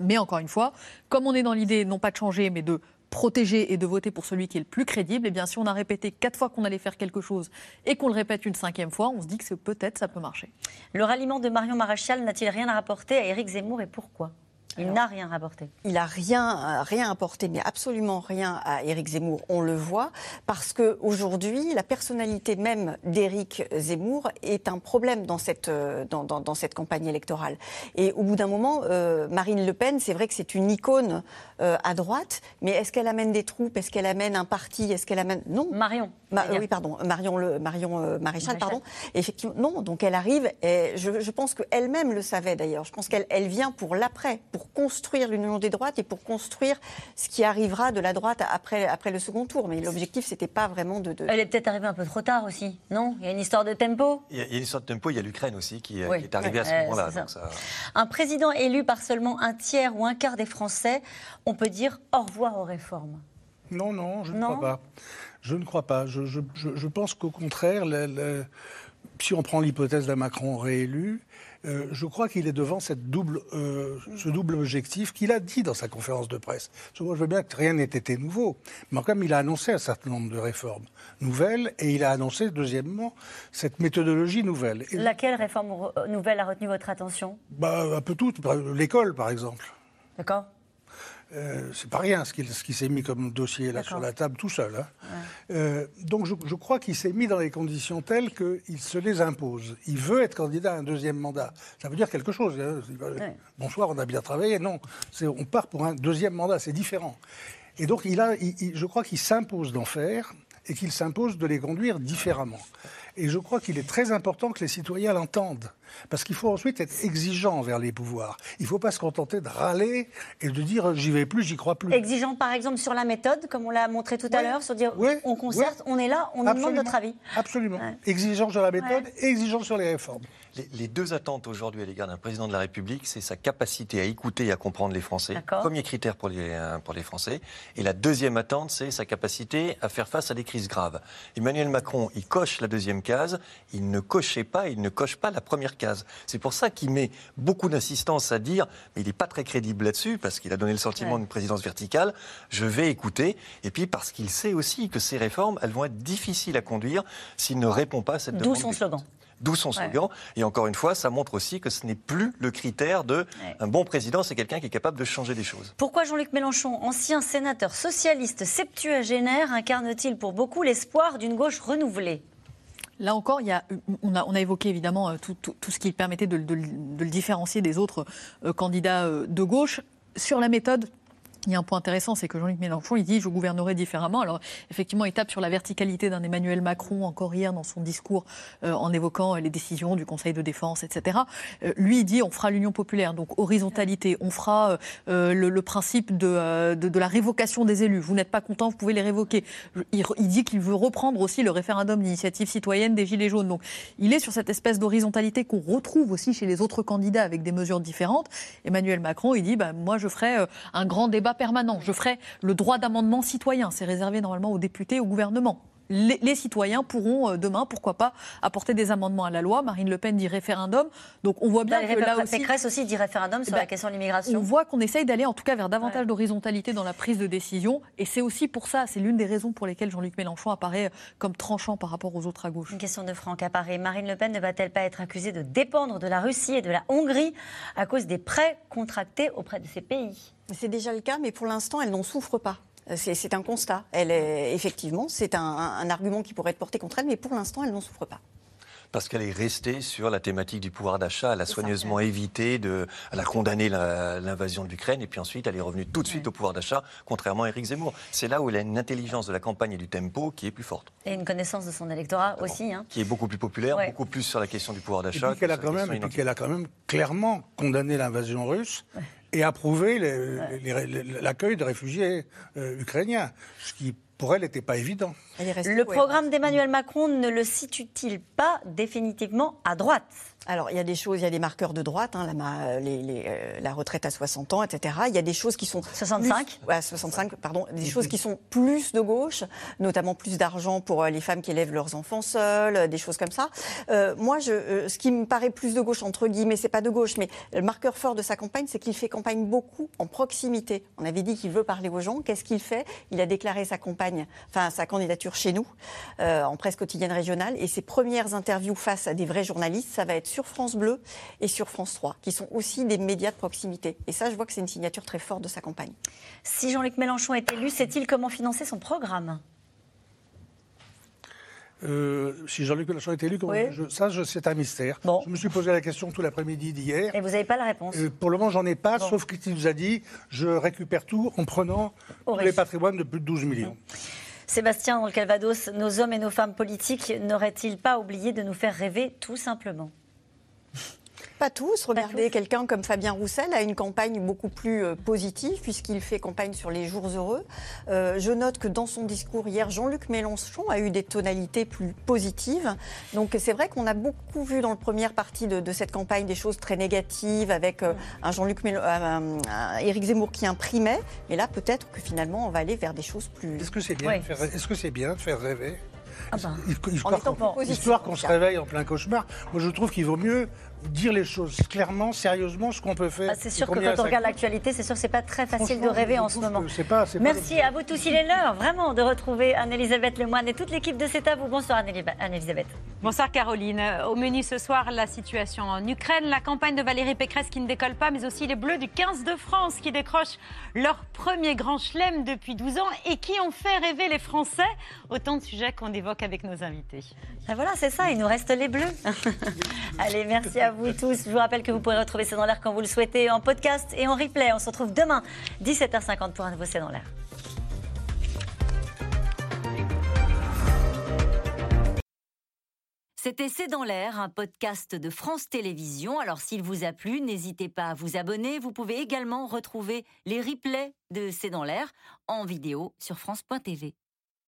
Mais encore une fois, comme on est dans l'idée non pas de changer, mais de protéger et de voter pour celui qui est le plus crédible, eh bien, si on a répété quatre fois qu'on allait faire quelque chose et qu'on le répète une cinquième fois, on se dit que peut-être ça peut marcher. Le ralliement de Marion Maréchal n'a-t-il rien à rapporter à Éric Zemmour et pourquoi? Il n'a rien rapporté. Il n'a rien, rien apporté, mais absolument rien à Éric Zemmour. On le voit parce que aujourd'hui, la personnalité même d'Éric Zemmour est un problème dans cette, dans, dans, cette campagne électorale. Et au bout d'un moment, euh, Marine Le Pen, c'est vrai que c'est une icône euh, à droite, mais est-ce qu'elle amène des troupes? Est-ce qu'elle amène un parti? Est-ce qu'elle amène? Non Marion. oui, pardon, Marion le Marion euh, Maréchal, pardon. Effectivement, non. Donc elle arrive. Et je, je pense qu'elle-même le savait d'ailleurs. Je pense qu'elle elle vient pour l'après, pour construire l'union des droites et pour construire ce qui arrivera de la droite après, après le second tour. Mais l'objectif, c'était pas vraiment de, Elle est peut-être arrivée un peu trop tard aussi, non? Il y a une histoire de tempo? Il y a, une histoire de tempo, il y a l'Ukraine aussi qui, est arrivée à ce moment-là. Un président élu par seulement un tiers ou un quart des Français, on peut dire au revoir aux réformes. Non, non, je ne crois pas. Je ne crois pas. Je, je, je pense qu'au contraire, si on prend l'hypothèse d'un Macron réélu, Euh, je crois qu'il est devant cette double, euh, ce double objectif qu'il a dit dans sa conférence de presse. Moi, je veux bien que rien n'ait été nouveau, mais quand même, il a annoncé un certain nombre de réformes nouvelles et il a annoncé, deuxièmement, cette méthodologie nouvelle. Laquelle réforme nouvelle a retenu votre attention? Bah, Un peu toutes. L'école, par exemple. D'accord. Euh, c'est pas rien ce qui, ce qui s'est mis comme dossier là sur la table tout seul. Hein. Euh, donc je, crois qu'il s'est mis dans les conditions telles qu'il se les impose. Il veut être candidat à un deuxième mandat. Ça veut dire quelque chose. Hein. Bonsoir, on a bien travaillé. Non, on part pour un deuxième mandat, c'est différent. Et donc il a, je crois qu'il s'impose d'en faire et qu'il s'impose de les conduire différemment. Et je crois qu'il est très important que les citoyens l'entendent. Parce qu'il faut ensuite être exigeant envers les pouvoirs. Il ne faut pas se contenter de râler et de dire j'y vais plus, j'y crois plus. Exigeant par exemple sur la méthode, comme on l'a montré tout à l'heure, sur dire on concerte, on est là, on nous demande notre avis. Absolument. Exigeant sur la méthode, exigeant sur les réformes. Les, deux attentes aujourd'hui à l'égard d'un président de la République, c'est sa capacité à écouter et à comprendre les Français. Premier critère pour les, euh, pour les Français. Et la deuxième attente, c'est sa capacité à faire face à des crises graves. Emmanuel Macron, il coche la deuxième case, il ne cochait pas, il ne coche pas la première case. C'est pour ça qu'il met beaucoup d'insistance à dire, mais il n'est pas très crédible là-dessus, parce qu'il a donné le sentiment d'une présidence verticale, je vais écouter, et puis parce qu'il sait aussi que ces réformes, elles vont être difficiles à conduire s'il ne répond pas à cette demande. D'où son slogan. D'où son slogan. Et encore une fois, ça montre aussi que ce n'est plus le critère de un bon président, c'est quelqu'un qui est capable de changer des choses. Pourquoi Jean-Luc Mélenchon, ancien sénateur socialiste septuagénaire, incarne-t-il pour beaucoup l'espoir d'une gauche renouvelée? Là encore, on, a, évoqué évidemment euh, tout, ce qui permettait de, le différencier des autres euh, candidats euh, de gauche. Sur la méthode, il y a un point intéressant, c'est que Jean-Luc Mélenchon, il dit je gouvernerai différemment. Alors effectivement, il tape sur la verticalité d'un Emmanuel Macron encore hier dans son discours euh, en évoquant les décisions du Conseil de défense, etc. Euh, lui, il dit on fera l'union populaire, donc horizontalité. On fera euh, le, principe de, de, la révocation des élus. Vous n'êtes pas content, vous pouvez les révoquer. Il, il dit qu'il veut reprendre aussi le référendum d'initiative citoyenne des Gilets jaunes. Donc il est sur cette espèce d'horizontalité qu'on retrouve aussi chez les autres candidats avec des mesures différentes. Emmanuel Macron, il dit bah, moi je ferai un grand débat permanent. Je ferai le droit d'amendement citoyen. C'est réservé normalement aux députés, au gouvernement les, citoyens pourront euh, demain, pourquoi pas, apporter des amendements à la loi. Marine Le Pen dit référendum. Donc on voit bien que là aussi... Pécresse aussi dit référendum sur eh la ben, question de l'immigration. On voit qu'on essaye d'aller en tout cas vers davantage d'horizontalité dans la prise de décision. Et c'est aussi pour ça, c'est l'une des raisons pour lesquelles Jean-Luc Mélenchon apparaît comme tranchant par rapport aux autres à gauche. Une question de Franck apparaît. Marine Le Pen ne va-t-elle pas être accusée de dépendre de la Russie et de la Hongrie à cause des prêts contractés auprès de ces pays? C'est déjà le cas, mais pour l'instant, elle n'en souffre pas. C'est un constat. Elle est, effectivement, c'est un, argument qui pourrait être porté contre elle, mais pour l'instant, elle n'en souffre pas parce qu'elle est restée sur la thématique du pouvoir d'achat. Elle a soigneusement évité de. Elle a condamné l'invasion de l'Ukraine et puis ensuite elle est revenue tout de suite au pouvoir d'achat, contrairement à Éric Zemmour. C'est là où elle a une intelligence de la campagne et du tempo qui est plus forte. Et une connaissance de son électorat aussi. Hein. Qui est beaucoup plus populaire, beaucoup plus sur la question du pouvoir d'achat. Et puis qu'elle a, a, quand même clairement condamné l'invasion russe et approuver l'accueil de réfugiés euh, ukrainiens, ce qui pour elle n'était pas évident. Le programme d'Emmanuel Macron ne le situe-t-il pas définitivement à droite? Alors, il y a des choses, il y a des marqueurs de droite, hein, la, euh, la, retraite à 60 ans, etc. Il y a des choses qui sont 65, plus, 65, pardon, des choses qui sont plus de gauche, notamment plus d'argent pour euh, les femmes qui élèvent leurs enfants seuls, euh, des choses comme ça. moi, je, ce qui me paraît plus de gauche entre guillemets, c'est pas de gauche, mais le marqueur fort de sa campagne, c'est qu'il fait campagne beaucoup en proximité. On avait dit qu'il veut parler aux gens. Qu'est-ce qu'il fait? Il a déclaré sa campagne, enfin sa candidature chez nous, en presse quotidienne régionale, et ses premières interviews face à des vrais journalistes, ça va être sur France Bleu et sur France 3, qui sont aussi des médias de proximité. Et ça, je vois que c'est une signature très forte de sa campagne. Si Jean-Luc Mélenchon est élu, sait-il comment financer son programme? Euh, si Jean-Luc Mélenchon est élu, ça, c'est un mystère. Je me suis posé la question tout l'après-midi d'hier. Et vous n'avez pas la réponse euh, Pour le moment, j'en ai pas, sauf qu'il nous a dit je récupère tout en prenant tous les patrimoines de plus de 12 millions. Sébastien, dans le Calvados, nos hommes et nos femmes politiques n'auraient-ils pas oublié de nous faire rêver tout simplement? Pas tous. Regardez, quelqu'un comme Fabien Roussel a une campagne beaucoup plus euh, positive puisqu'il fait campagne sur les jours heureux. Euh, je note que dans son discours hier, Jean-Luc Mélenchon a eu des tonalités plus positives. Donc c'est vrai qu'on a beaucoup vu dans la première partie de, cette campagne des choses très négatives avec euh, un Jean-Luc Éric Zemmour qui imprimait. Mais là, peut-être que finalement, on va aller vers des choses plus. Est-ce que c'est bien, est -ce que bien de faire rêver? Ah ben, histoire qu'on se réveille en plein cauchemar. Moi, je trouve qu'il vaut mieux dire les choses clairement, sérieusement, ce qu'on peut faire. Ah, c'est sûr que quand on regarde l'actualité, c'est sûr que c'est pas très facile de rêver en ce moment. Merci à vous tous. Il est l'heure vraiment de retrouver Anne-Elisabeth Lemoine et toute l'équipe de C'est à vous. Bonsoir Anne-Elisabeth. Bonsoir Caroline. Au menu ce soir, la situation en Ukraine, la campagne de Valérie Pécresse qui ne décolle pas, mais aussi les Bleus du 15 de France qui décrochent leur premier grand chelem depuis 12 ans et qui ont fait rêver les Français. Autant de sujets qu'on évoque avec nos invités. Ben voilà, c'est ça, il nous reste les Bleus. Allez, merci à vous tous. Je vous rappelle que vous pourrez retrouver C'est dans l'air quand vous le souhaitez en podcast et en replay. On se retrouve demain, 17h50 pour un nouveau C'est dans l'air. C'était C'est dans l'air, un podcast de France Télévisions. Alors s'il vous a plu, n'hésitez pas à vous abonner. Vous pouvez également retrouver les replays de C'est dans l'air en vidéo sur France.tv.